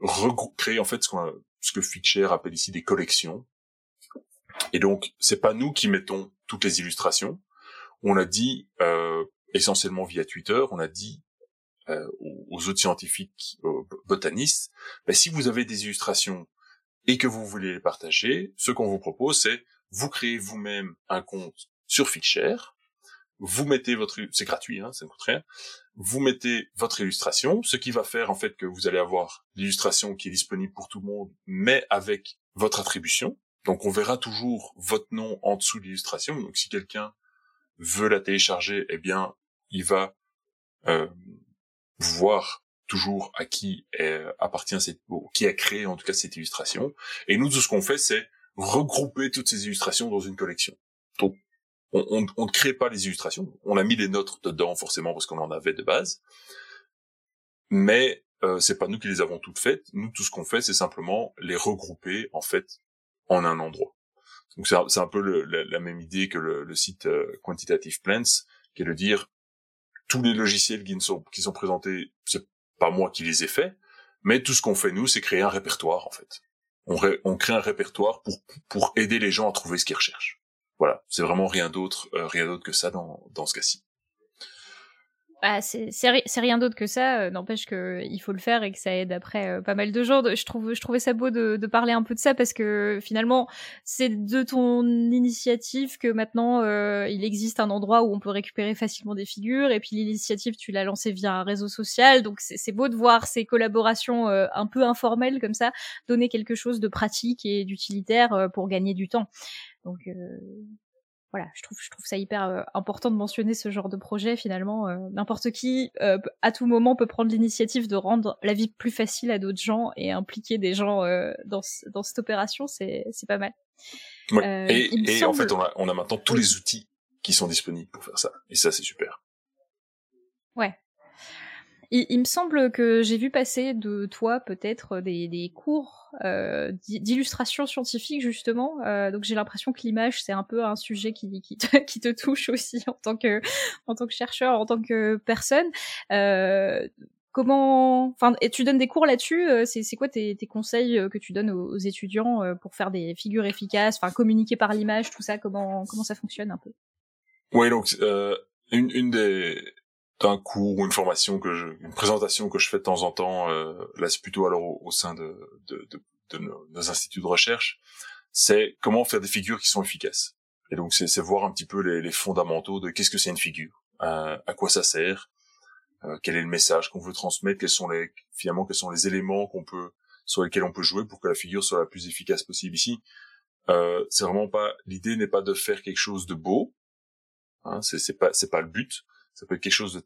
regrou- créer en fait ce, qu'on a- ce que Figshare appelle ici des collections. Et donc, c'est pas nous qui mettons toutes les illustrations. On a dit, euh, essentiellement via Twitter, on a dit euh, aux, autres scientifiques, aux botanistes, ben, si vous avez des illustrations et que vous voulez les partager, ce qu'on vous propose, c'est vous créez vous-même un compte sur Figshare, vous mettez votre, c'est gratuit, hein, ça ne coûte rien, vous mettez votre illustration, ce qui va faire en fait que vous allez avoir l'illustration qui est disponible pour tout le monde, mais avec votre attribution. Donc on verra toujours votre nom en dessous de l'illustration. Donc si quelqu'un veut la télécharger, eh bien il va euh, voir toujours à qui appartient cette, qui a créé en tout cas cette illustration. Et nous tout ce qu'on fait, c'est regrouper toutes ces illustrations dans une collection. Donc on, on, ne crée pas les illustrations, on a mis les nôtres dedans forcément parce qu'on en avait de base, mais euh, c'est pas nous qui les avons toutes faites. Nous, tout ce qu'on fait, c'est simplement les regrouper en fait en un endroit. Donc c'est un, peu la, même idée que le, site euh, Quantitative Plants, qui est de dire tous les logiciels qui sont, qui sont présentés, c'est pas moi qui les ai faits, mais tout ce qu'on fait nous, c'est créer un répertoire en fait. On, on crée un répertoire pour pour aider les gens à trouver ce qu'ils recherchent. Voilà, c'est vraiment rien d'autre, euh, rien d'autre que ça dans, dans ce cas-ci. Bah, c'est rien d'autre que ça, euh, n'empêche que il faut le faire et que ça aide après euh, pas mal de gens. Je trouve je trouvais ça beau de, de parler un peu de ça parce que finalement c'est de ton initiative que maintenant il existe un endroit où on peut récupérer facilement des figures et puis l'initiative tu l'as lancée via un réseau social donc c'est beau de voir ces collaborations un peu informelles comme ça donner quelque chose de pratique et d'utilitaire pour gagner du temps. Donc euh, voilà, je trouve, je trouve ça hyper euh, important de mentionner ce genre de projet. Finalement, euh, n'importe qui, à tout moment, peut prendre l'initiative de rendre la vie plus facile à d'autres gens et impliquer des gens dans, dans cette opération, c'est pas mal. et, en fait, on a, on a maintenant tous les outils qui sont disponibles pour faire ça. Et ça, c'est super. Ouais. Il, il, me semble que j'ai vu passer de toi peut-être des, des cours euh, d'illustration scientifique justement. Euh, donc j'ai l'impression que l'image c'est un peu un sujet qui, qui, te, qui te touche aussi en tant que en tant que chercheur, en tant que personne. Euh, comment, enfin, et tu donnes des cours là-dessus. Euh, c'est quoi tes, tes, conseils euh, que tu donnes aux, étudiants pour faire des figures efficaces, enfin communiquer par l'image, tout ça. Comment comment ça fonctionne un peu? Oui, donc une, une des un cours ou une formation que je, une présentation que je fais de temps en temps, euh, là c'est plutôt alors au, sein de, de, de, de nos, instituts de recherche, c'est comment faire des figures qui sont efficaces. Et donc c'est voir un petit peu les, les fondamentaux de qu'est-ce que c'est une figure, euh, à quoi ça sert, euh, quel est le message qu'on veut transmettre, quels sont les finalement quels sont les éléments qu'on peut sur lesquels on peut jouer pour que la figure soit la plus efficace possible ici. Euh, c'est vraiment pas l'idée n'est pas de faire quelque chose de beau, hein, c'est pas c'est pas le but ça peut être quelque chose de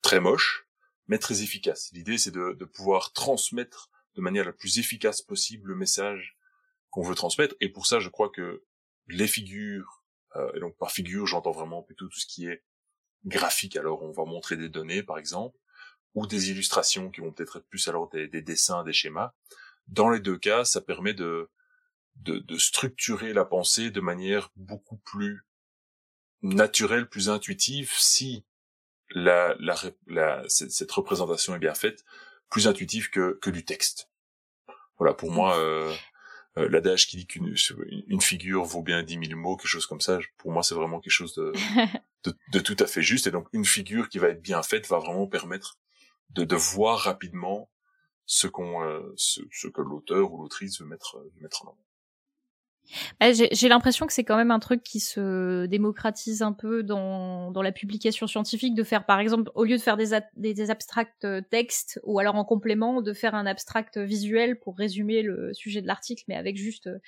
très moche, mais très efficace. L'idée, c'est de, de, pouvoir transmettre de manière la plus efficace possible le message qu'on veut transmettre. Et pour ça, je crois que les figures, euh, et donc par figure, j'entends vraiment plutôt tout ce qui est graphique. Alors, on va montrer des données, par exemple, ou des illustrations qui vont peut-être être plus alors des, des, dessins, des schémas. Dans les deux cas, ça permet de, de, de structurer la pensée de manière beaucoup plus naturelle, plus intuitive, si la, la, la cette, représentation est bien faite, plus intuitive que, que du texte. Voilà, pour moi, euh, euh, l'adage qui dit qu'une une figure vaut bien dix mille mots, quelque chose comme ça, pour moi, c'est vraiment quelque chose de, de, de, tout à fait juste. Et donc, une figure qui va être bien faite va vraiment permettre de, de voir rapidement ce qu'on, euh, ce, ce, que l'auteur ou l'autrice veut mettre, veut mettre en avant. Bah, j'ai l'impression que c'est quand même un truc qui se démocratise un peu dans, dans la publication scientifique, de faire par exemple, au lieu de faire des, des, abstracts euh, textes, ou alors en complément, de faire un abstract visuel pour résumer le sujet de l'article, mais avec juste euh,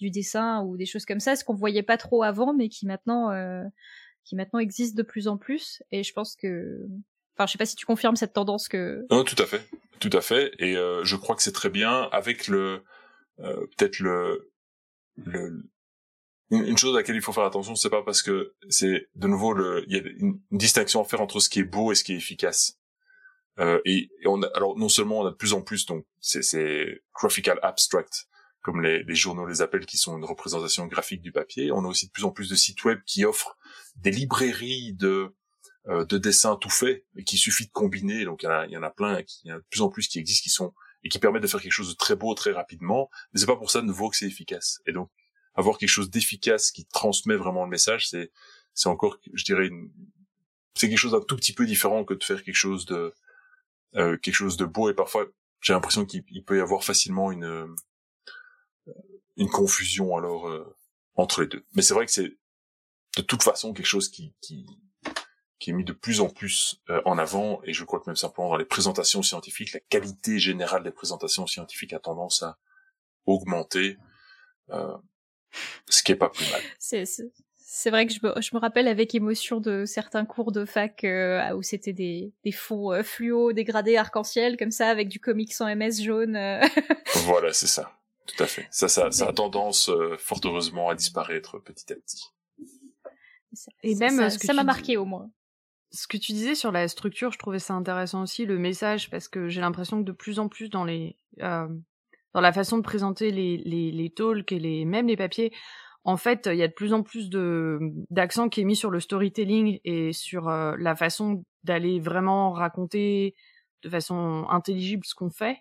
du dessin ou des choses comme ça, ce qu'on voyait pas trop avant, mais qui maintenant, euh, qui maintenant existe de plus en plus. Et je pense que, enfin, je sais pas si tu confirmes cette tendance que. Non, tout à fait, tout à fait. Et je crois que c'est très bien avec le, peut-être le le, une chose à laquelle il faut faire attention, c'est pas parce que c'est de nouveau le, il y a une, distinction à faire entre ce qui est beau et ce qui est efficace. Euh, et, on a, alors non seulement on a de plus en plus donc c'est graphical abstract comme les, les, journaux les appellent, qui sont une représentation graphique du papier. On a aussi de plus en plus de sites web qui offrent des librairies de euh, de dessins tout faits et qui suffit de combiner. Donc il y en a, il y en a plein, il y en a de plus en plus qui existent, qui sont et qui permettent de faire quelque chose de très beau très rapidement, mais c'est pas pour ça de nouveau que c'est efficace. Et donc avoir quelque chose d'efficace qui transmet vraiment le message, c'est c'est encore, je dirais, c'est quelque chose d'un tout petit peu différent que de faire quelque chose de euh, quelque chose de beau. Et parfois, j'ai l'impression qu'il peut y avoir facilement une une confusion alors entre les deux. Mais c'est vrai que c'est de toute façon quelque chose qui, qui, qui est mis de plus en plus en avant, et je crois que même simplement dans les présentations scientifiques, la qualité générale des présentations scientifiques a tendance à augmenter, euh, ce qui est pas plus mal. C'est c'est vrai que je me, je me, rappelle avec émotion de certains cours de fac euh, où c'était des, des fonds euh, fluo dégradés arc-en-ciel comme ça avec du comics en MS jaune. Euh. voilà, c'est ça. Tout à fait. Ça, ça, ça a tendance fort heureusement à disparaître petit à petit. Et même ça, ça m'a marqué au moins. Ce que tu disais sur la structure, je trouvais ça intéressant aussi le message parce que j'ai l'impression que de plus en plus dans les dans la façon de présenter les les, les talks et les même les papiers, en fait, il y a de plus en plus de d'accent qui est mis sur le storytelling et sur euh, la façon d'aller vraiment raconter de façon intelligible ce qu'on fait.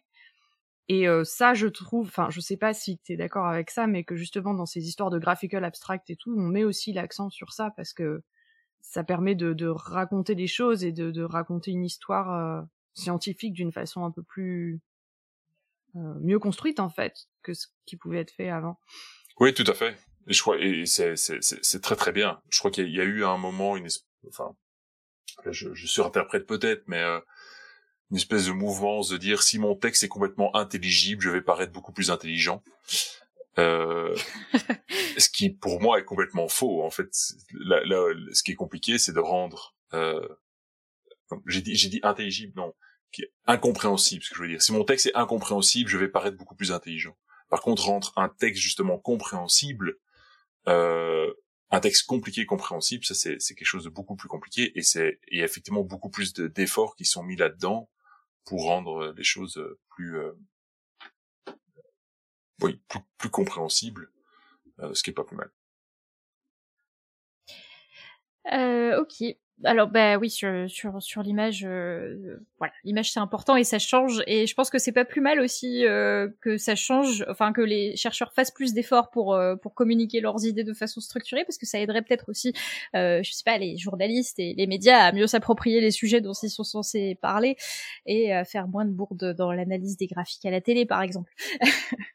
Et euh, ça, je trouve, enfin, je sais pas si tu es d'accord avec ça, mais que justement dans ces histoires de graphical abstract et tout, on met aussi l'accent sur ça parce que ça permet de, de raconter des choses et de, de raconter une histoire euh, scientifique d'une façon un peu plus mieux construite en fait que ce qui pouvait être fait avant. Oui, tout à fait. Et je crois, et c'est, très très bien. Je crois qu'il y, a eu un moment, une, enfin, je, je surinterprète peut-être, mais euh, une espèce de mouvement de dire si mon texte est complètement intelligible, je vais paraître beaucoup plus intelligent. Euh, ce qui pour moi est complètement faux. En fait, là, là, ce qui est compliqué, c'est de rendre, euh, j'ai dit, j'ai dit intelligible, non, qui est incompréhensible. Ce que je veux dire, si mon texte est incompréhensible, je vais paraître beaucoup plus intelligent. Par contre, rendre un texte justement compréhensible, euh, un texte compliqué, compréhensible, ça c'est quelque chose de beaucoup plus compliqué et c'est et effectivement beaucoup plus d'efforts qui sont mis là-dedans pour rendre les choses plus euh, oui plus, plus compréhensibles, euh, ce qui est pas plus mal. Euh, ok. Alors bah oui sur sur sur l'image euh, voilà l'image c'est important et ça change. Et je pense que c'est pas plus mal aussi euh, que ça change enfin que les chercheurs fassent plus d'efforts pour euh, pour communiquer leurs idées de façon structurée parce que ça aiderait peut-être aussi je sais pas les journalistes et les médias à mieux s'approprier les sujets dont ils sont censés parler et à faire moins de bourdes dans l'analyse des graphiques à la télé par exemple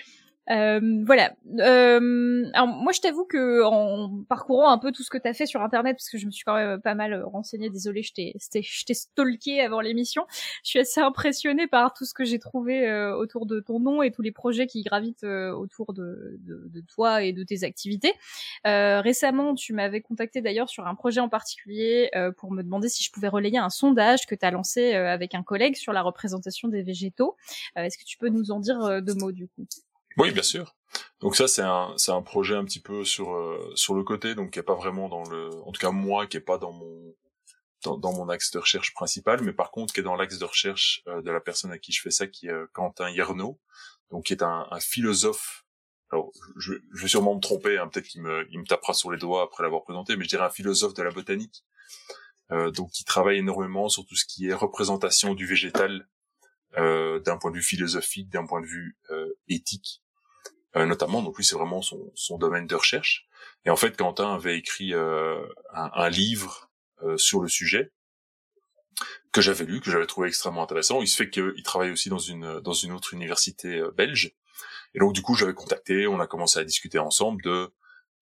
Euh, voilà. Euh, alors moi, je t'avoue que en parcourant un peu tout ce que t'as fait sur Internet, parce que je me suis quand même pas mal renseignée, désolée, je t'ai, je avant l'émission. Je suis assez impressionnée par tout ce que j'ai trouvé euh, autour de ton nom et tous les projets qui gravitent euh, autour de, de, toi et de tes activités. récemment, tu m'avais contacté d'ailleurs sur un projet en particulier pour me demander si je pouvais relayer un sondage que tu as lancé avec un collègue sur la représentation des végétaux. Est-ce que tu peux nous en dire deux mots du coup? Oui, bien sûr. Donc ça c'est un c'est un projet un petit peu sur euh, sur le côté donc qui est pas vraiment dans le en tout cas moi qui est pas dans mon dans, mon axe de recherche principal mais par contre qui est dans l'axe de recherche euh, de la personne à qui je fais ça qui est euh, Quentin Yerno donc qui est un, un philosophe alors je, je vais sûrement me tromper hein, peut-être qu'il me il me tapera sur les doigts après l'avoir présenté mais je dirais un philosophe de la botanique donc qui travaille énormément sur tout ce qui est représentation du végétal euh, d'un point de vue philosophique, d'un point de vue euh, éthique, euh, notamment. Donc lui, c'est vraiment son, son, domaine de recherche. Et en fait, Quentin avait écrit un, un, livre sur le sujet que j'avais lu, que j'avais trouvé extrêmement intéressant. Il se fait qu'il travaille aussi dans une dans une autre université belge. Et donc du coup, j'avais contacté, on a commencé à discuter ensemble de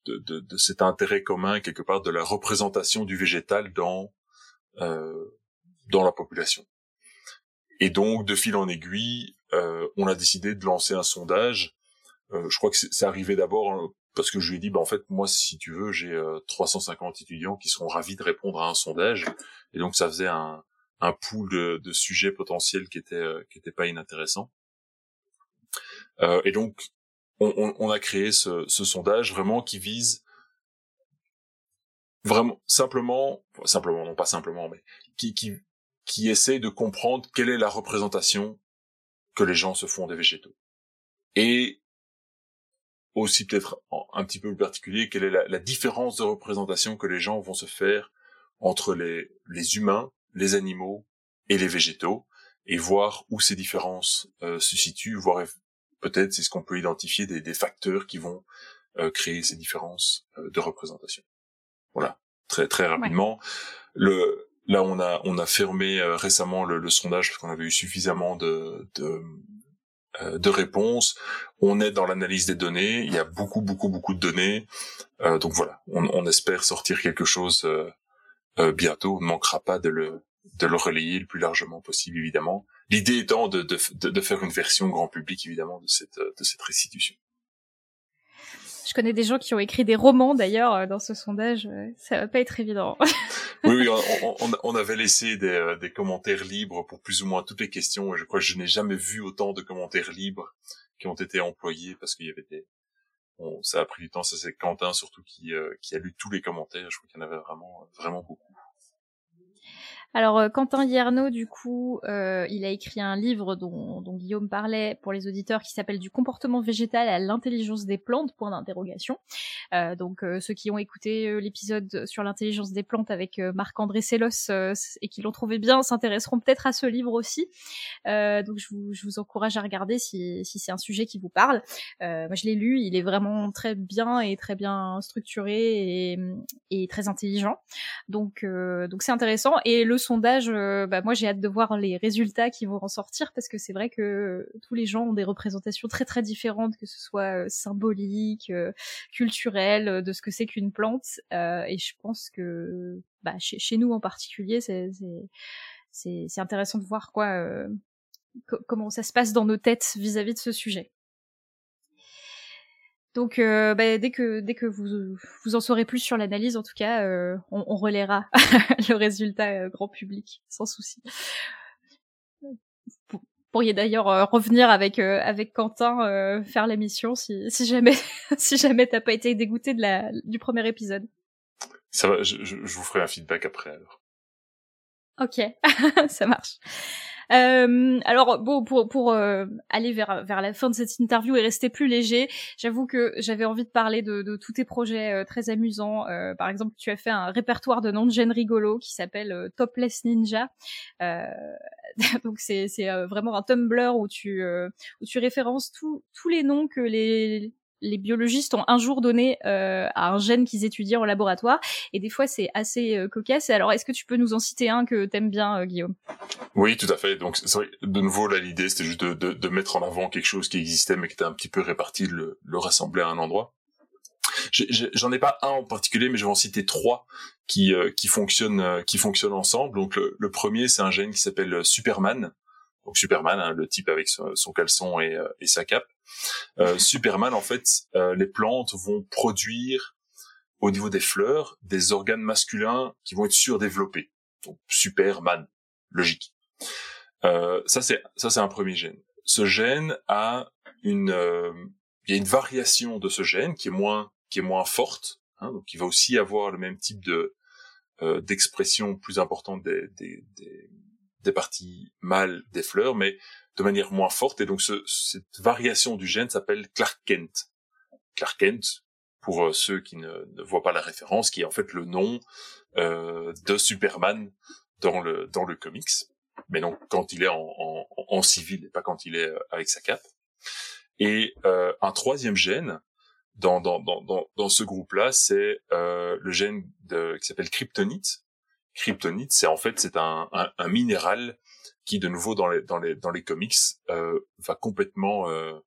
de, de, de cet intérêt commun quelque part de la représentation du végétal dans euh, dans la population. Et donc, de fil en aiguille, euh, on a décidé de lancer un sondage. Euh, je crois que c'est arrivé d'abord hein, parce que je lui ai dit, bah, en fait, moi, si tu veux, j'ai 350 euh, étudiants qui seront ravis de répondre à un sondage. Et donc, ça faisait un, un pool de, de sujets potentiels qui était qui était pas inintéressant. et donc, on, on, on, a créé ce, ce sondage vraiment qui vise vraiment simplement, simplement non pas simplement, mais qui, qui qui essaie de comprendre quelle est la représentation que les gens se font des végétaux. Et aussi peut-être un petit peu plus particulier, quelle est la, différence de représentation que les gens vont se faire entre les, les humains, les animaux et les végétaux, et voir où ces différences euh, se situent, voir peut-être c'est ce qu'on peut identifier des, des, facteurs qui vont euh, créer ces différences euh, de représentation. Voilà, très très rapidement. Le Là, on a on a fermé euh, récemment le, sondage parce qu'on avait eu suffisamment de, de réponses. On est dans l'analyse des données. Il y a beaucoup, beaucoup, beaucoup de données. donc voilà, on, on, espère sortir quelque chose bientôt. On ne manquera pas de le, de le relayer le plus largement possible, évidemment. L'idée étant de, de, de, faire une version grand public, évidemment, de cette, de cette restitution. Je connais des gens qui ont écrit des romans, d'ailleurs, euh, dans ce sondage. Euh, ça va pas être évident. oui, oui, on, avait laissé des, euh, des commentaires libres pour plus ou moins toutes les questions, je crois que je n'ai jamais vu autant de commentaires libres qui ont été employés parce qu'il y avait des, bon, ça a pris du temps. Ça c'est Quentin surtout qui, qui a lu tous les commentaires. Je crois qu'il y en avait vraiment, vraiment beaucoup. Alors euh, Quentin Hiernaud, du coup, euh, il a écrit un livre dont, Guillaume parlait pour les auditeurs qui s'appelle Du comportement végétal à l'intelligence des plantes, point d'interrogation. Euh, donc ceux qui ont écouté l'épisode sur l'intelligence des plantes avec Marc-André Sellos et qui l'ont trouvé bien s'intéresseront peut-être à ce livre aussi. donc je vous, je vous, encourage à regarder si, si c'est un sujet qui vous parle. moi je l'ai lu, il est vraiment très bien et très bien structuré et, et très intelligent. Donc donc c'est intéressant. Et le sondage, euh, bah, moi j'ai hâte de voir les résultats qui vont en sortir parce que c'est vrai que tous les gens ont des représentations très très différentes, que ce soit euh, symbolique, euh, culturelle, de ce que c'est qu'une plante. et je pense que bah, chez, nous en particulier, c'est intéressant de voir quoi comment ça se passe dans nos têtes vis-à-vis -vis de ce sujet. Donc euh, bah, dès que dès que vous vous en saurez plus sur l'analyse, en tout cas, euh, on, on relaiera le résultat euh, grand public sans souci. Vous pourriez d'ailleurs revenir avec avec Quentin faire l'émission si si jamais si jamais t'as pas été dégoûté de la du premier épisode. Ça va, je, je, je vous ferai un feedback après alors. Ok, ça marche. Euh, alors bon, pour pour euh, aller vers vers la fin de cette interview et rester plus léger, j'avoue que j'avais envie de parler de, de tous tes projets euh, très amusants. Euh, par exemple, tu as fait un répertoire de noms de gènes rigolos qui s'appelle Topless Ninja. donc c'est c'est vraiment un Tumblr où tu où tu références tous les noms que les les biologistes ont un jour donné euh, à un gène qu'ils étudiaient en laboratoire. Et des fois, c'est assez euh, cocasse. Alors, est-ce que tu peux nous en citer un que t'aimes bien, euh, Guillaume? Oui, tout à fait. Donc, c'est vrai, de nouveau, là, l'idée, c'était juste de, de, de, mettre en avant quelque chose qui existait, mais qui était un petit peu réparti, le, le rassembler à un endroit. J'en ai, pas un en particulier, mais je vais en citer trois qui, euh, qui fonctionnent, euh, qui fonctionnent ensemble. Donc, le premier, c'est un gène qui s'appelle Superman. Donc, Superman, hein, le type avec son, son caleçon et, et sa cape. Euh, Superman, en fait, euh, les plantes vont produire au niveau des fleurs des organes masculins qui vont être surdéveloppés. Donc Superman, logique. Euh, ça c'est ça c'est un premier gène. Ce gène a une il y a une variation de ce gène qui est moins qui est moins forte, hein, donc il va aussi avoir le même type de d'expression plus importante des, des, des, des parties mâles des fleurs, mais de manière moins forte. Et donc ce, cette variation du gène s'appelle Clark Kent. Clark Kent, pour euh, ceux qui ne, ne, voient pas la référence, qui est en fait le nom euh, de Superman dans le dans le comics, mais donc quand il est en, en, en civil et pas quand il est euh, avec sa cape. Et euh, un troisième gène dans dans dans dans, ce groupe-là, c'est euh, le gène de, qui s'appelle kryptonite. Kryptonite, c'est en fait c'est un, minéral qui de nouveau dans les dans les dans les comics euh, va complètement euh,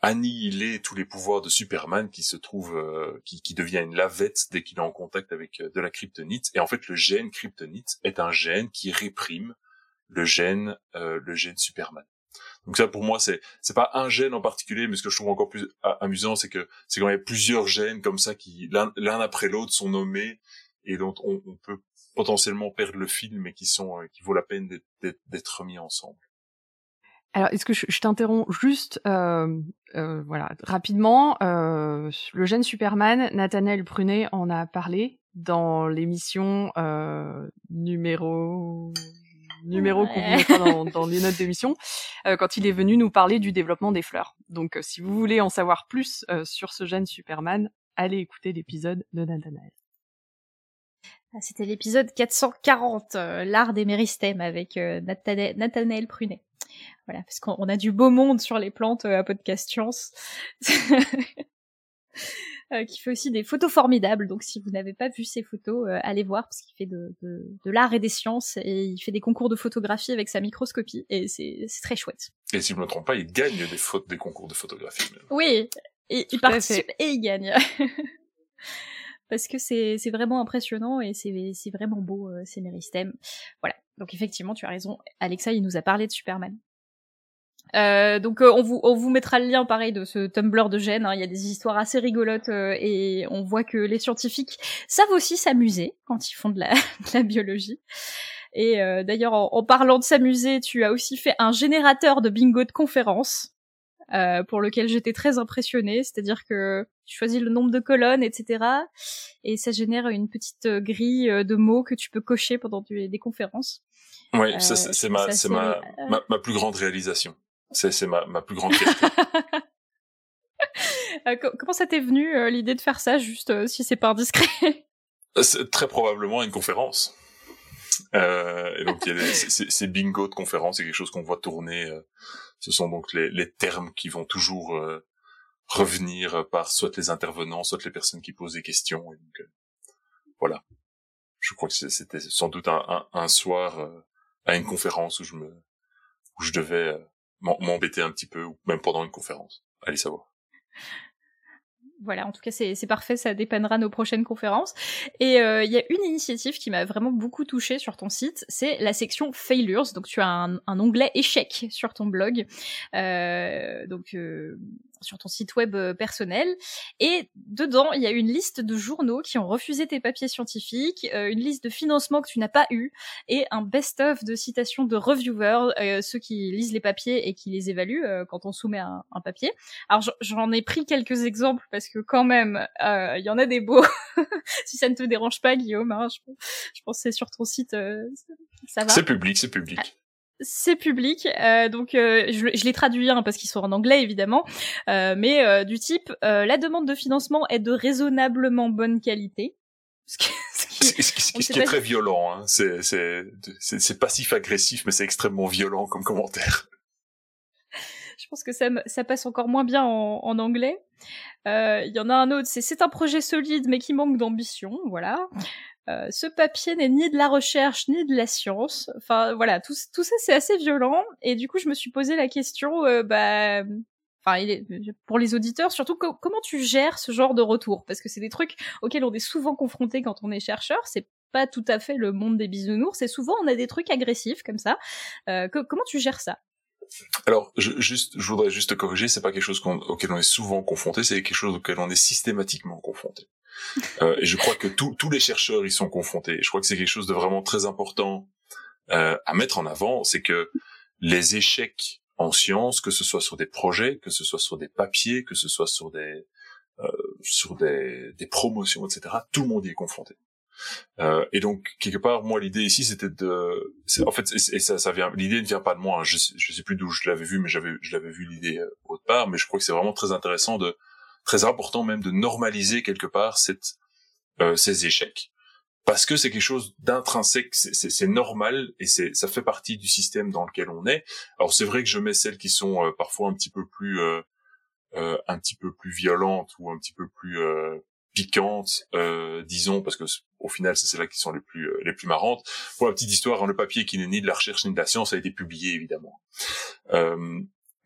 annihiler tous les pouvoirs de Superman qui se trouve euh, qui, qui devient une lavette dès qu'il est en contact avec de la kryptonite et en fait le gène kryptonite est un gène qui réprime le gène le gène Superman. Donc ça pour moi c'est c'est pas un gène en particulier mais ce que je trouve encore plus amusant c'est que c'est quand il y a plusieurs gènes comme ça qui l'un après l'autre sont nommés et dont on, on peut potentiellement perdre le film et qui sont euh, qui vaut la peine d'être remis ensemble. Alors, est-ce que je, je t'interromps juste, euh, euh, voilà, rapidement, euh, le jeune Superman, Nathanaël Prunet en a parlé dans l'émission euh, numéro numéro qu'on vous mettra dans, dans, les notes d'émission, euh, quand il est venu nous parler du développement des fleurs. Donc, si vous voulez en savoir plus sur ce jeune Superman, allez écouter l'épisode de Nathanaël. Ah, c'était l'épisode 440, euh, l'art des méristèmes avec euh, Nathanaël, Prunet. Voilà, parce qu'on a du beau monde sur les plantes euh, à Podcast Science. qui fait aussi des photos formidables. Donc si vous n'avez pas vu ces photos, allez voir parce qu'il fait de, de, de l'art et des sciences et il fait des concours de photographie avec sa microscopie et c'est très chouette. Et si je me trompe pas, il gagne des fautes des concours de photographie. Même. Oui, et, il participe et il gagne. Parce que c'est vraiment impressionnant et c'est vraiment beau euh, ces. Voilà. Donc effectivement, tu as raison. Alexa, il nous a parlé de Superman. Euh, donc euh, on vous mettra le lien pareil de ce Tumblr de Gênes. hein. Il y a des histoires assez rigolotes euh, et on voit que les scientifiques savent aussi s'amuser quand ils font de la, biologie. Et d'ailleurs, en, en parlant de s'amuser, tu as aussi fait un générateur de bingo de conférences euh, pour lequel j'étais très impressionnée. C'est-à-dire que tu choisis le nombre de colonnes, etc. Et ça génère une petite euh, grille euh, de mots que tu peux cocher pendant des conférences. Oui, Euh, c'est ma, ça c'est assez- ma, ma, ma plus grande réalisation. C'est, ma, ma plus grande fierté. Co- comment ça t'est venu l'idée de faire ça, juste si c'est pas indiscret très probablement une conférence. Euh, et donc, il y a des, ces bingo de conférence, c'est quelque chose qu'on voit tourner. Ce sont donc les, les termes qui vont toujours euh, revenir par soit les intervenants, soit les personnes qui posent des questions. Et donc, euh, voilà. Je crois que c'était sans doute un, un, un soir euh, à une conférence où je me, où je devais euh, m'embêter un petit peu, ou même pendant une conférence. Allez savoir. Voilà, en tout cas, c'est parfait, ça dépannera nos prochaines conférences. Et euh, il y a une initiative qui m'a vraiment beaucoup touchée sur ton site, c'est la section Failures. Donc, tu as un, un onglet échec sur ton blog, euh, donc euh, sur ton site web euh, personnel. Et dedans, il y a une liste de journaux qui ont refusé tes papiers scientifiques, euh, une liste de financements que tu n'as pas eu, et un best-of de citations de reviewers, euh, ceux qui lisent les papiers et qui les évaluent quand on soumet un, papier. Alors j'en- ai pris quelques exemples parce que quand même, il y en a des beaux. si ça ne te dérange pas, Guillaume, hein, je, je pense que c'est sur ton site, ça va. C'est public, c'est public. C'est public, euh, donc euh, je, je les traduis hein, parce qu'ils sont en anglais évidemment, euh, mais euh, du type euh, la demande de financement est de raisonnablement bonne qualité. Ce qui- ce qui- Ce, ce- est très si- violent, hein. c'est, c'est, c'est, c'est passif-agressif, mais c'est extrêmement violent comme commentaire. Je pense que ça, ça passe encore moins bien en, en anglais. Euh, Il y en a un autre, c'est c'est un projet solide mais qui manque d'ambition, voilà. Euh, ce papier n'est ni de la recherche ni de la science. Enfin voilà, tout, ça c'est assez violent. Et du coup, je me suis posé la question, euh, bah, enfin, il est- pour les auditeurs, surtout co- comment tu gères ce genre de retour? Parce que c'est des trucs auxquels on est souvent confronté quand on est chercheur. C'est pas tout à fait le monde des bisounours. Et souvent, on a des trucs agressifs comme ça. Euh, co- comment tu gères ça? Alors, je, juste, je voudrais juste te corriger, c'est pas quelque chose qu'on- auquel on est souvent confronté, c'est quelque chose auquel on est systématiquement confronté. Euh, et je crois que tous tous les chercheurs y sont confrontés. Je crois que c'est quelque chose de vraiment très important euh, à mettre en avant, c'est que les échecs en sciences, que ce soit sur des projets, que ce soit sur des papiers, que ce soit sur des euh, sur des, des promotions, etc. Tout le monde y est confronté. Euh, et donc quelque part, moi, l'idée ici, c'était de, en fait, et, ça, ça vient, l'idée ne vient pas de moi. hein. Je, je sais plus d'où je l'avais vu, mais j'avais, je l'avais vu l'idée euh, autre part. Mais je crois que c'est vraiment très intéressant de, très important même de normaliser quelque part cette, euh, ces échecs, parce que c'est quelque chose d'intrinsèque, c'est, normal et ça fait partie du système dans lequel on est. Alors c'est vrai que je mets celles qui sont euh, parfois un petit peu plus, euh, euh, un petit peu plus violentes ou un petit peu plus euh, piquantes, euh, disons, parce que au final, c'est celles-là qui sont les plus euh, les plus marrantes. Pour la petite histoire, hein, le papier qui n'est ni de la recherche ni de la science a été publié évidemment.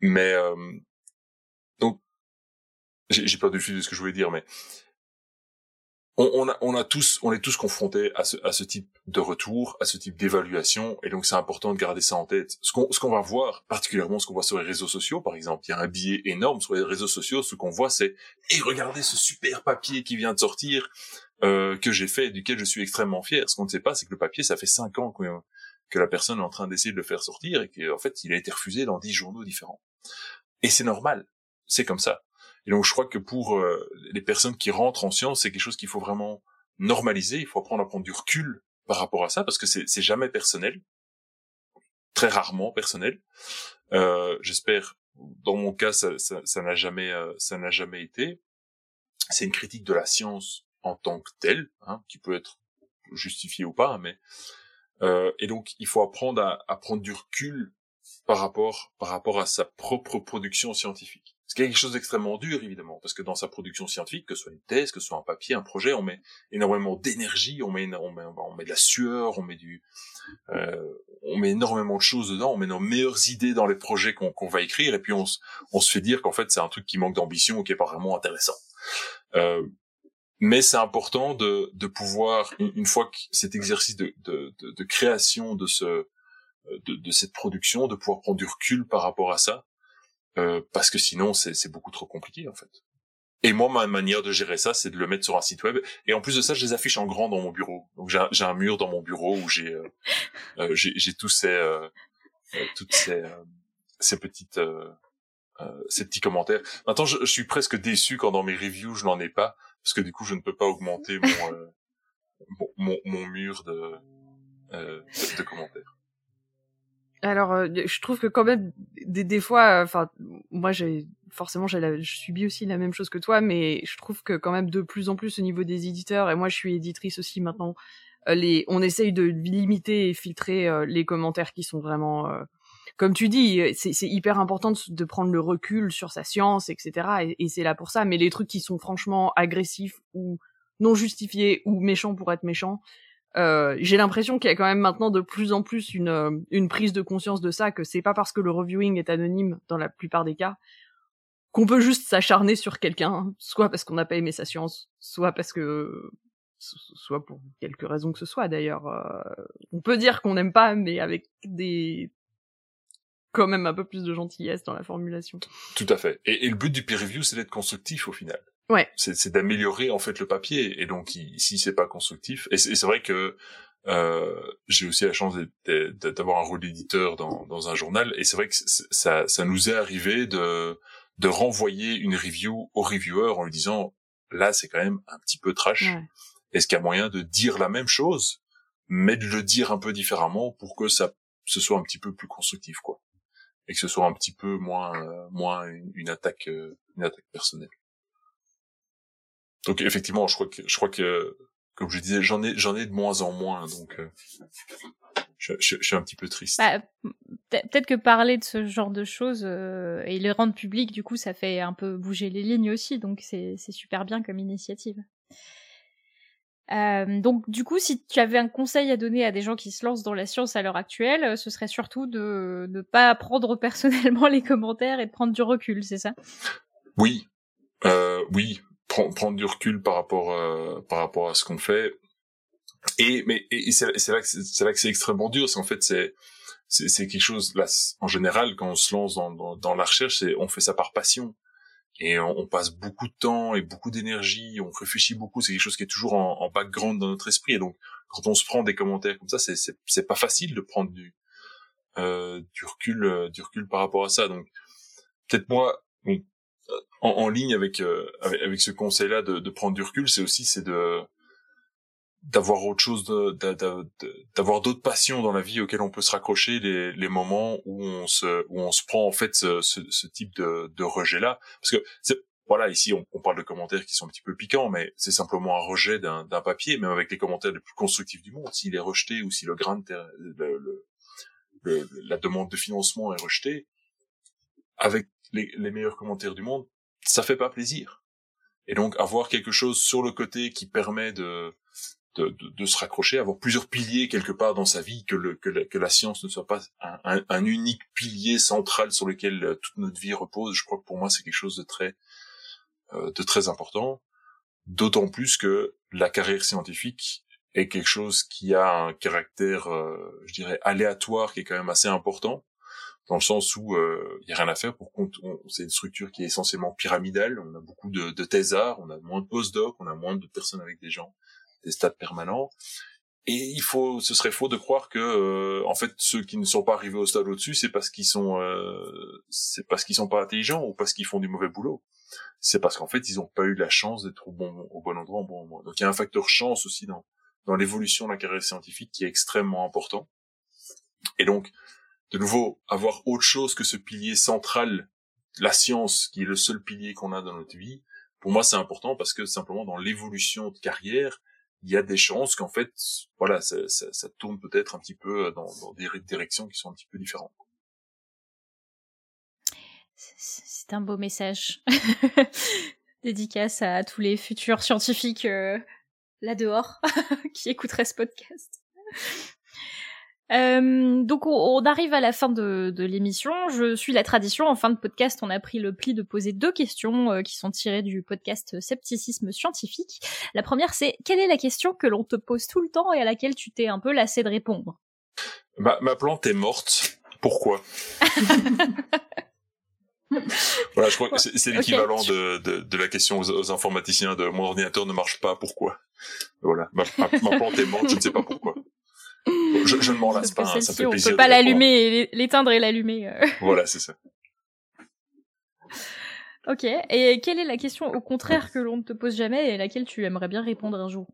Mais j'ai perdu le fil de ce que je voulais dire, mais on, on, a, on a tous, on est tous confrontés à ce, à ce type de retour, à ce type d'évaluation, et donc c'est important de garder ça en tête. Ce qu'on, ce va voir, particulièrement ce qu'on voit sur les réseaux sociaux, par exemple, il y a un biais énorme sur les réseaux sociaux. Ce qu'on voit, c'est et regardez ce super papier qui vient de sortir euh, que j'ai fait, duquel je suis extrêmement fier. Ce qu'on ne sait pas, c'est que le papier, ça fait cinq ans que, que la personne est en train d'essayer de le faire sortir, et qu'en fait, il a été refusé dans dix journaux différents. Et c'est normal, c'est comme ça. Et donc je crois que pour euh, les personnes qui rentrent en sciences, c'est quelque chose qu'il faut vraiment normaliser. Il faut apprendre à prendre du recul par rapport à ça parce que c'est jamais personnel, très rarement personnel. Euh, J'espère, dans mon cas, ça ça ça n'a jamais euh, ça n'a jamais été. C'est une critique de la science en tant que telle, hein, qui peut être justifiée ou pas, mais euh, et donc il faut apprendre à, à prendre du recul par rapport par rapport à sa propre production scientifique. Ce qui est quelque chose d'extrêmement dur, évidemment, parce que dans sa production scientifique, que ce soit une thèse, que ce soit un papier, un projet, on met énormément d'énergie, on met, on met, on met de la sueur, on met du, euh, on met énormément de choses dedans, on met nos meilleures idées dans les projets qu'on va écrire, et puis on, on se fait dire qu'en fait c'est un truc qui manque d'ambition ou qui est pas vraiment intéressant. Euh, mais c'est important de, de pouvoir, une, fois que cet exercice de, de, de création de ce, de, de, cette production, de pouvoir prendre du recul par rapport à ça, euh, parce que sinon c'est beaucoup trop compliqué en fait. Et moi, ma manière de gérer ça, c'est de le mettre sur un site web. Et en plus de ça, je les affiche en grand dans mon bureau. Donc j'ai un mur dans mon bureau où j'ai euh, euh j'ai tous ces euh, euh, toutes ces ces petites ces petits commentaires. Maintenant, je, je, suis presque déçu quand dans mes reviews je n'en ai pas parce que du coup, je ne peux pas augmenter mon mon, mon, mon, mur de, de, de commentaires. Alors, euh, je trouve que quand même des, fois, enfin, moi j'ai forcément j'ai je subis aussi la même chose que toi, mais je trouve que quand même de plus en plus au niveau des éditeurs, et moi je suis éditrice aussi maintenant, euh, on essaye de limiter et filtrer euh, les commentaires qui sont vraiment, comme tu dis, c'est hyper important de, prendre le recul sur sa science, etc. Et, et c'est là pour ça. Mais les trucs qui sont franchement agressifs ou non justifiés ou méchants pour être méchants, euh, j'ai l'impression qu'il y a quand même maintenant de plus en plus une, euh, une prise de conscience de ça, que c'est pas parce que le reviewing est anonyme dans la plupart des cas qu'on peut juste s'acharner sur quelqu'un, soit parce qu'on n'a pas aimé sa science, soit parce que soit pour quelque raison que ce soit d'ailleurs. Euh, on peut dire qu'on n'aime pas, mais avec des quand même un peu plus de gentillesse dans la formulation. Tout à fait. Et, et le but du peer review, c'est d'être constructif au final. Ouais. C'est d'améliorer en fait le papier. Et donc si c'est pas constructif, et c'est vrai que euh, j'ai aussi la chance d'avoir un rôle d'éditeur dans, dans un journal, et c'est vrai que ça, ça nous est arrivé de de renvoyer une review au reviewer en lui disant là c'est quand même un petit peu trash. Est-ce qu'il y a moyen de dire la même chose, mais de le dire un peu différemment pour que ça ce soit un petit peu plus constructif quoi, et que ce soit un petit peu moins euh, moins une, une attaque euh, une attaque personnelle. Donc effectivement, je crois que je crois que comme je disais, j'en ai j'en ai de moins en moins, donc euh, je, je, suis un petit peu triste. Bah, Peut-être que parler de ce genre de choses euh, et les rendre publics, du coup, ça fait un peu bouger les lignes aussi, donc c'est super bien comme initiative. Euh, donc du coup, si tu avais un conseil à donner à des gens qui se lancent dans la science à l'heure actuelle, ce serait surtout de ne pas prendre personnellement les commentaires et de prendre du recul, c'est ça? Oui, euh, oui, prendre, du recul par rapport euh, par rapport à ce qu'on fait. Et mais c'est là que c'est extrêmement dur c'est en fait c'est c'est quelque chose là en général quand on se lance dans dans, la recherche on fait ça par passion. Et on, passe beaucoup de temps et beaucoup d'énergie on réfléchit beaucoup c'est quelque chose qui est toujours en, en, background dans notre esprit. Et donc quand on se prend des commentaires comme ça c'est c'est pas facile de prendre du euh, du recul euh, du recul par rapport à ça. Donc peut-être moi en, en ligne avec, euh, avec, ce conseil-là de, de prendre du recul, c'est aussi c'est de d'avoir autre chose, d'avoir d'autres passions dans la vie auxquelles on peut se raccrocher les, les moments où on se où on se prend en fait ce, ce, type de, de rejet là, parce que voilà, ici, on, on, parle de commentaires qui sont un petit peu piquants, mais c'est simplement un rejet d'un papier, même avec les commentaires les plus constructifs du monde. S'il est rejeté ou si le grain de le, le, la demande de financement est rejetée, avec les, les, meilleurs commentaires du monde, ça fait pas plaisir. Et donc avoir quelque chose sur le côté qui permet de de, de, de se raccrocher, avoir plusieurs piliers quelque part dans sa vie, que, le, que, la, que la science ne soit pas un, un, un, unique pilier central sur lequel euh, toute notre vie repose. Je crois que pour moi c'est quelque chose de très euh, de très important. D'autant plus que la carrière scientifique est quelque chose qui a un caractère, euh, je dirais, aléatoire, qui est quand même assez important dans le sens où il euh, y a rien à faire pour qu'on c'est une structure qui est essentiellement pyramidale. On a beaucoup de, de thésards on a moins de postdocs on a moins de personnes avec des gens des stades permanents. Et il faut ce serait faux de croire que euh, en fait ceux qui ne sont pas arrivés au stade au-dessus c'est parce qu'ils sont euh, c'est parce qu'ils sont pas intelligents ou parce qu'ils font du mauvais boulot. C'est parce qu'en fait ils ont pas eu la chance d'être au bon au bon endroit au bon moment. Donc il y a un facteur chance aussi dans dans l'évolution de la carrière scientifique qui est extrêmement important. Et donc de nouveau avoir autre chose que ce pilier central, la science, qui est le seul pilier qu'on a dans notre vie, pour moi c'est important parce que simplement dans l'évolution de carrière, il y a des chances qu'en fait, voilà, ça, tourne peut-être un petit peu dans, dans, des directions qui sont un petit peu différentes. C'est un beau message. Dédicace à tous les futurs scientifiques euh, là dehors qui écouteraient ce podcast. Euh, donc on, arrive à la fin de, de l'émission. Je suis la tradition. En fin de podcast, on a pris le pli de poser deux questions euh, qui sont tirées du podcast Scepticisme scientifique. La première, c'est quelle est la question que l'on te pose tout le temps et à laquelle tu t'es un peu lassé de répondre? Ma, ma plante est morte. Pourquoi? Voilà, je crois que c'est l'équivalent de, de, de, la question aux, informaticiens de mon ordinateur ne marche pas, pourquoi? Voilà, ma, ma, ma plante est morte, je ne sais pas pourquoi. Je, je ne m'en lasse pas, hein, ça fait on plaisir. peut pas l'allumer, l'éteindre et l'allumer. euh. Voilà, c'est ça. Ok. Et quelle est la question au contraire que l'on ne te pose jamais et à laquelle tu aimerais bien répondre un jour?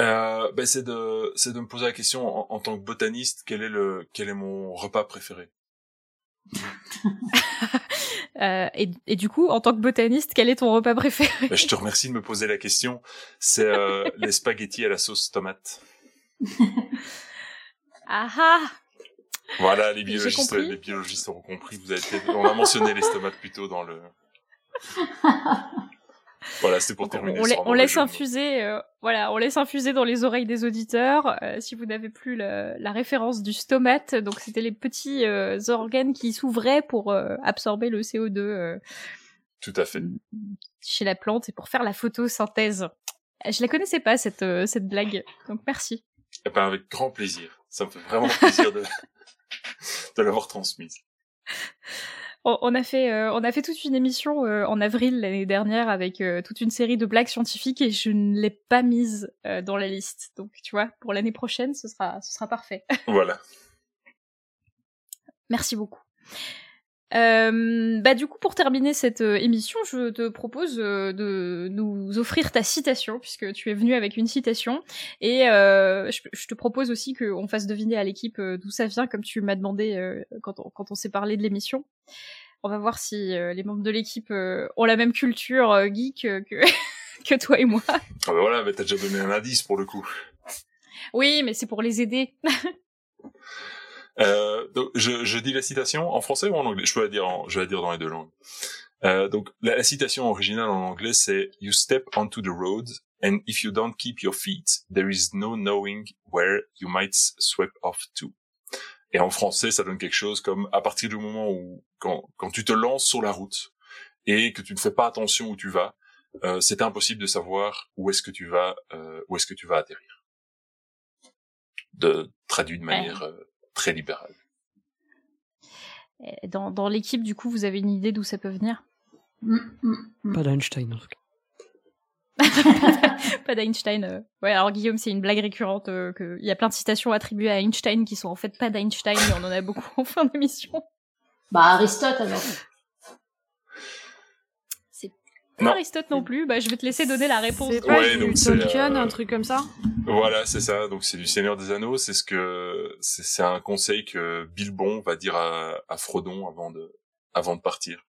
Euh, ben c'est de c'est de me poser la question en, en tant que botaniste quel est le quel est mon repas préféré? Euh, et, et du coup, en tant que botaniste, quel est ton repas préféré? Ben, Je te remercie de me poser la question. C'est euh, les spaghettis à la sauce tomate. Ah ah Voilà, les biologistes compris. les biologistes auront compris. Vous avez on a mentionné les tomates plus tôt dans le. Voilà, c'était pour terminer. on, laisse infuser, euh, voilà, on laisse infuser dans les oreilles des auditeurs. euh, si vous n'avez plus la référence du stomate, donc c'était les petits euh, organes qui s'ouvraient pour absorber le CO2 euh, Tout à fait. chez la plante et pour faire la photosynthèse. Je la connaissais pas cette cette blague, donc merci. Eh ben, avec grand plaisir. Ça me fait vraiment plaisir de, de l'avoir transmise. On, a fait euh, on a fait toute une émission euh, en avril l'année dernière avec euh, toute une série de blagues scientifiques et je ne l'ai pas mise dans la liste. Donc tu vois, pour l'année prochaine, ce sera ce sera parfait. Voilà. Merci beaucoup. Euh, bah du coup pour terminer cette euh, émission, je te propose euh, de nous offrir ta citation puisque tu es venu avec une citation et je, je te propose aussi qu'on fasse deviner à l'équipe d'où ça vient comme tu m'as demandé quand on, quand on s'est parlé de l'émission. On va voir si les membres de l'équipe ont la même culture geek que que toi et moi. Ah ben voilà, mais t'as déjà donné un indice pour le coup. Oui, mais c'est pour les aider. Euh, donc, je, je dis la citation en français ou en anglais? Je peux la dire, en, je vais la dire dans les deux langues. Euh, donc, la, la citation originale en anglais, c'est You step onto the road, and if you don't keep your feet, there is no knowing where you might sweep off to. Et en français, ça donne quelque chose comme à partir du moment où, quand, quand tu te lances sur la route et que tu ne fais pas attention où tu vas, euh, c'est impossible de savoir où est-ce que tu vas, euh, où est-ce que tu vas atterrir. De traduit de manière euh, très libérale. Dans, dans l'équipe, du coup, vous avez une idée d'où ça peut venir? Mm, mm, mm. Pas d'Einstein en tout cas. Pas d'Einstein. euh. Ouais, alors Guillaume, c'est une blague récurrente. euh, que... Il y a plein de citations attribuées à Einstein qui sont en fait pas d'Einstein, mais on en a beaucoup en fin d'émission. Bah Aristote alors. Non. pas Aristote non plus. Bah, je vais te laisser donner la réponse. C'est pas Ouais, du Tolkien, euh, un truc comme ça Voilà, c'est ça. Donc c'est du Seigneur des Anneaux. C'est ce que c'est c'est un conseil que Bilbon va dire à, à Frodon avant de avant de partir.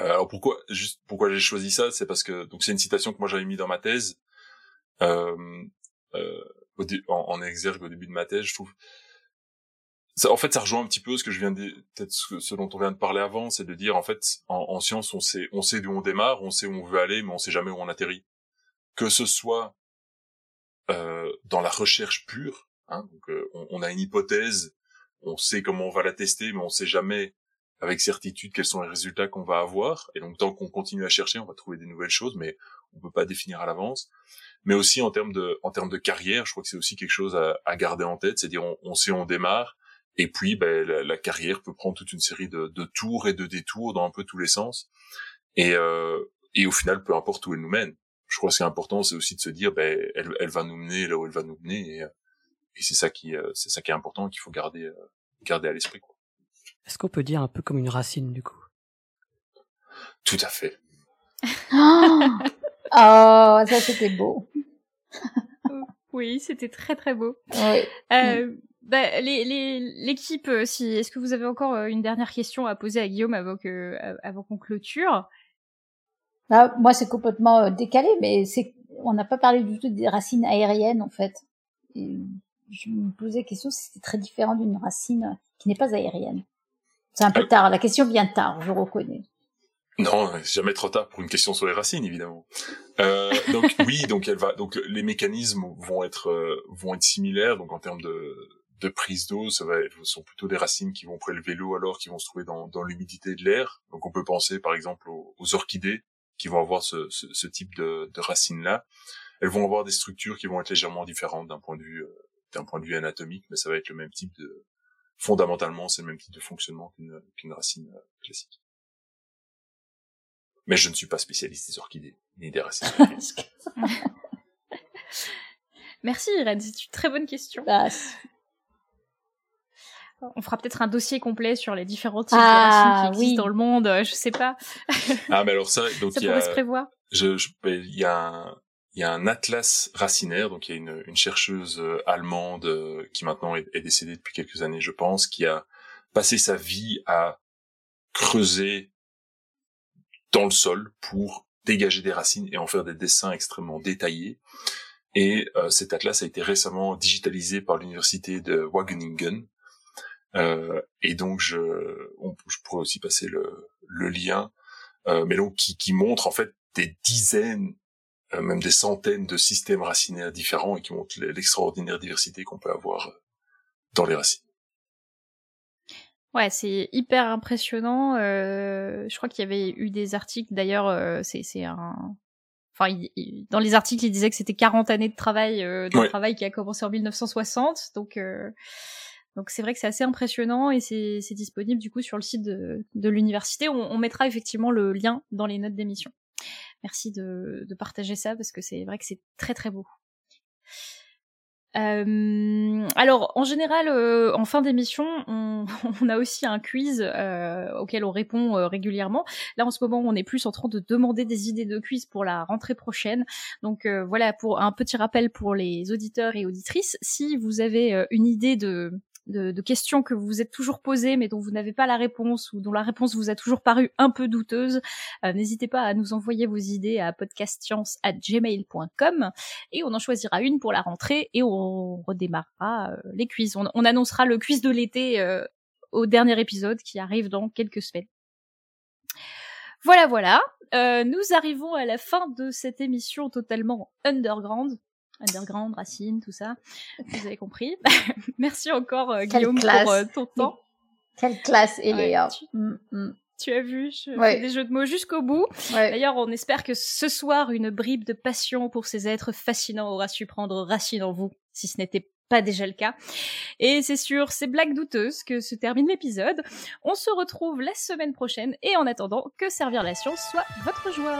Euh, alors pourquoi juste pourquoi j'ai choisi ça, c'est parce que donc c'est une citation que moi j'avais mis dans ma thèse euh, euh, en, en exergue au début de ma thèse. Je trouve ça, en fait ça rejoint un petit peu ce que je viens de peut-être ce, dont on vient de parler avant, c'est de dire en fait en, en science on sait on sait d'où on démarre, on sait où on veut aller, mais on sait jamais où on atterrit. Que ce soit euh, dans la recherche pure. Hein, donc, euh, on, on a une hypothèse, on sait comment on va la tester, mais on sait jamais avec certitude quels sont les résultats qu'on va avoir. Et donc, tant qu'on continue à chercher, on va trouver des nouvelles choses, mais on peut pas définir à l'avance. Mais aussi en termes de, en termes de carrière, je crois que c'est aussi quelque chose à, à garder en tête, c'est-à-dire on, on sait où on démarre, et puis ben, la, la carrière peut prendre toute une série de, de tours et de détours dans un peu tous les sens. Et, euh, et au final, peu importe où elle nous mène, je crois que ce qui est important, c'est aussi de se dire, ben, elle, elle va nous mener là où elle va nous mener, et, euh, et c'est ça qui, euh, c'est ça qui est important, qu'il faut garder, euh, garder à l'esprit. quoi. Est-ce qu'on peut dire un peu comme une racine du coup? Tout à fait. Oh, ça c'était beau. Oui, c'était très très beau. Oui. Euh, bah, les- les- l'équipe, euh, si, est-ce que vous avez encore euh, une dernière question à poser à Guillaume avant que, euh, avant qu'on clôture? Bah, moi, c'est complètement décalé, mais c'est, on n'a pas parlé du tout des racines aériennes, en fait. Et je me posais la question si c'était très différent d'une racine qui n'est pas aérienne. C'est un peu tard. La question vient tard, je reconnais. Non, jamais trop tard pour une question sur les racines, évidemment. Euh, donc oui, donc elle va, donc les mécanismes vont être euh, vont être similaires. Donc en termes de, de prise d'eau, ça va être, sont plutôt des racines qui vont prélever l'eau alors qui vont se trouver dans, dans l'humidité de l'air. Donc on peut penser par exemple aux, aux orchidées qui vont avoir ce, ce, ce type de, de racines là. Elles vont avoir des structures qui vont être légèrement différentes d'un point de vue euh, d'un point de vue anatomique, mais ça va être le même type de fondamentalement, c'est le même type de fonctionnement qu'une qu'une racine euh, classique. Mais je ne suis pas spécialiste des orchidées, ni des racines. Merci Irène, c'est une très bonne question. Bah, On fera peut-être un dossier complet sur les différents types Ah, de racines qui existent dans le monde, euh, je sais pas. ah, mais alors ça, donc Ça il y pourrait a, se prévoir. je, je- il y a un, il y a un atlas racinaire, donc il y a une, une chercheuse euh, allemande euh, qui maintenant est, est décédée depuis quelques années, je pense, qui a passé sa vie à creuser dans le sol pour dégager des racines et en faire des dessins extrêmement détaillés. Et euh, cet atlas a été récemment digitalisé par l'université de Wageningen. Euh, et donc je, on- je pourrais aussi passer le, le lien, euh, mais donc qui, qui montre en fait des dizaines, euh, même des centaines de systèmes racinaires différents et qui montrent l'extraordinaire diversité qu'on peut avoir euh, dans les racines. Ouais, c'est hyper impressionnant. euh, je crois qu'il y avait eu des articles, d'ailleurs, euh, c'est c'est un... Enfin, il- il- dans les articles, il disait que c'était 40 années de travail, euh, de Ouais. travail qui a commencé en 1960. Donc, euh, donc c'est vrai que c'est assez impressionnant et c'est disponible du coup sur le site de, l'université. On, mettra effectivement le lien dans les notes d'émission. Merci de, partager ça parce que c'est vrai que c'est très très beau. Euh, alors, en général, euh, en fin d'émission, on, a aussi un quiz euh, auquel on répond régulièrement. Là, en ce moment, on est plus en train de demander des idées de quiz pour la rentrée prochaine. Donc voilà, pour un petit rappel pour les auditeurs et auditrices, si vous avez une idée de, de, questions que vous vous êtes toujours posées mais dont vous n'avez pas la réponse ou dont la réponse vous a toujours paru un peu douteuse, euh, n'hésitez pas à nous envoyer vos idées à podcastscience@gmail.com et on en choisira une pour la rentrée et on redémarrera euh, les quiz. On, on annoncera le quiz de l'été euh, au dernier épisode qui arrive dans quelques semaines. Voilà, voilà. Nous arrivons à la fin de cette émission totalement underground. Underground, racine, tout ça. Vous avez compris. Merci encore, euh, Guillaume, classe. pour euh, ton temps. Quelle classe, Eléa. tu- Mm, mm. Tu as vu, je Ouais. fais des jeux de mots jusqu'au bout. Ouais. D'ailleurs, on espère que ce soir, une bribe de passion pour ces êtres fascinants aura su prendre racine en vous, si ce n'était pas déjà le cas. Et c'est sur ces blagues douteuses que se termine l'épisode. On se retrouve la semaine prochaine et en attendant, que servir la science soit votre joie.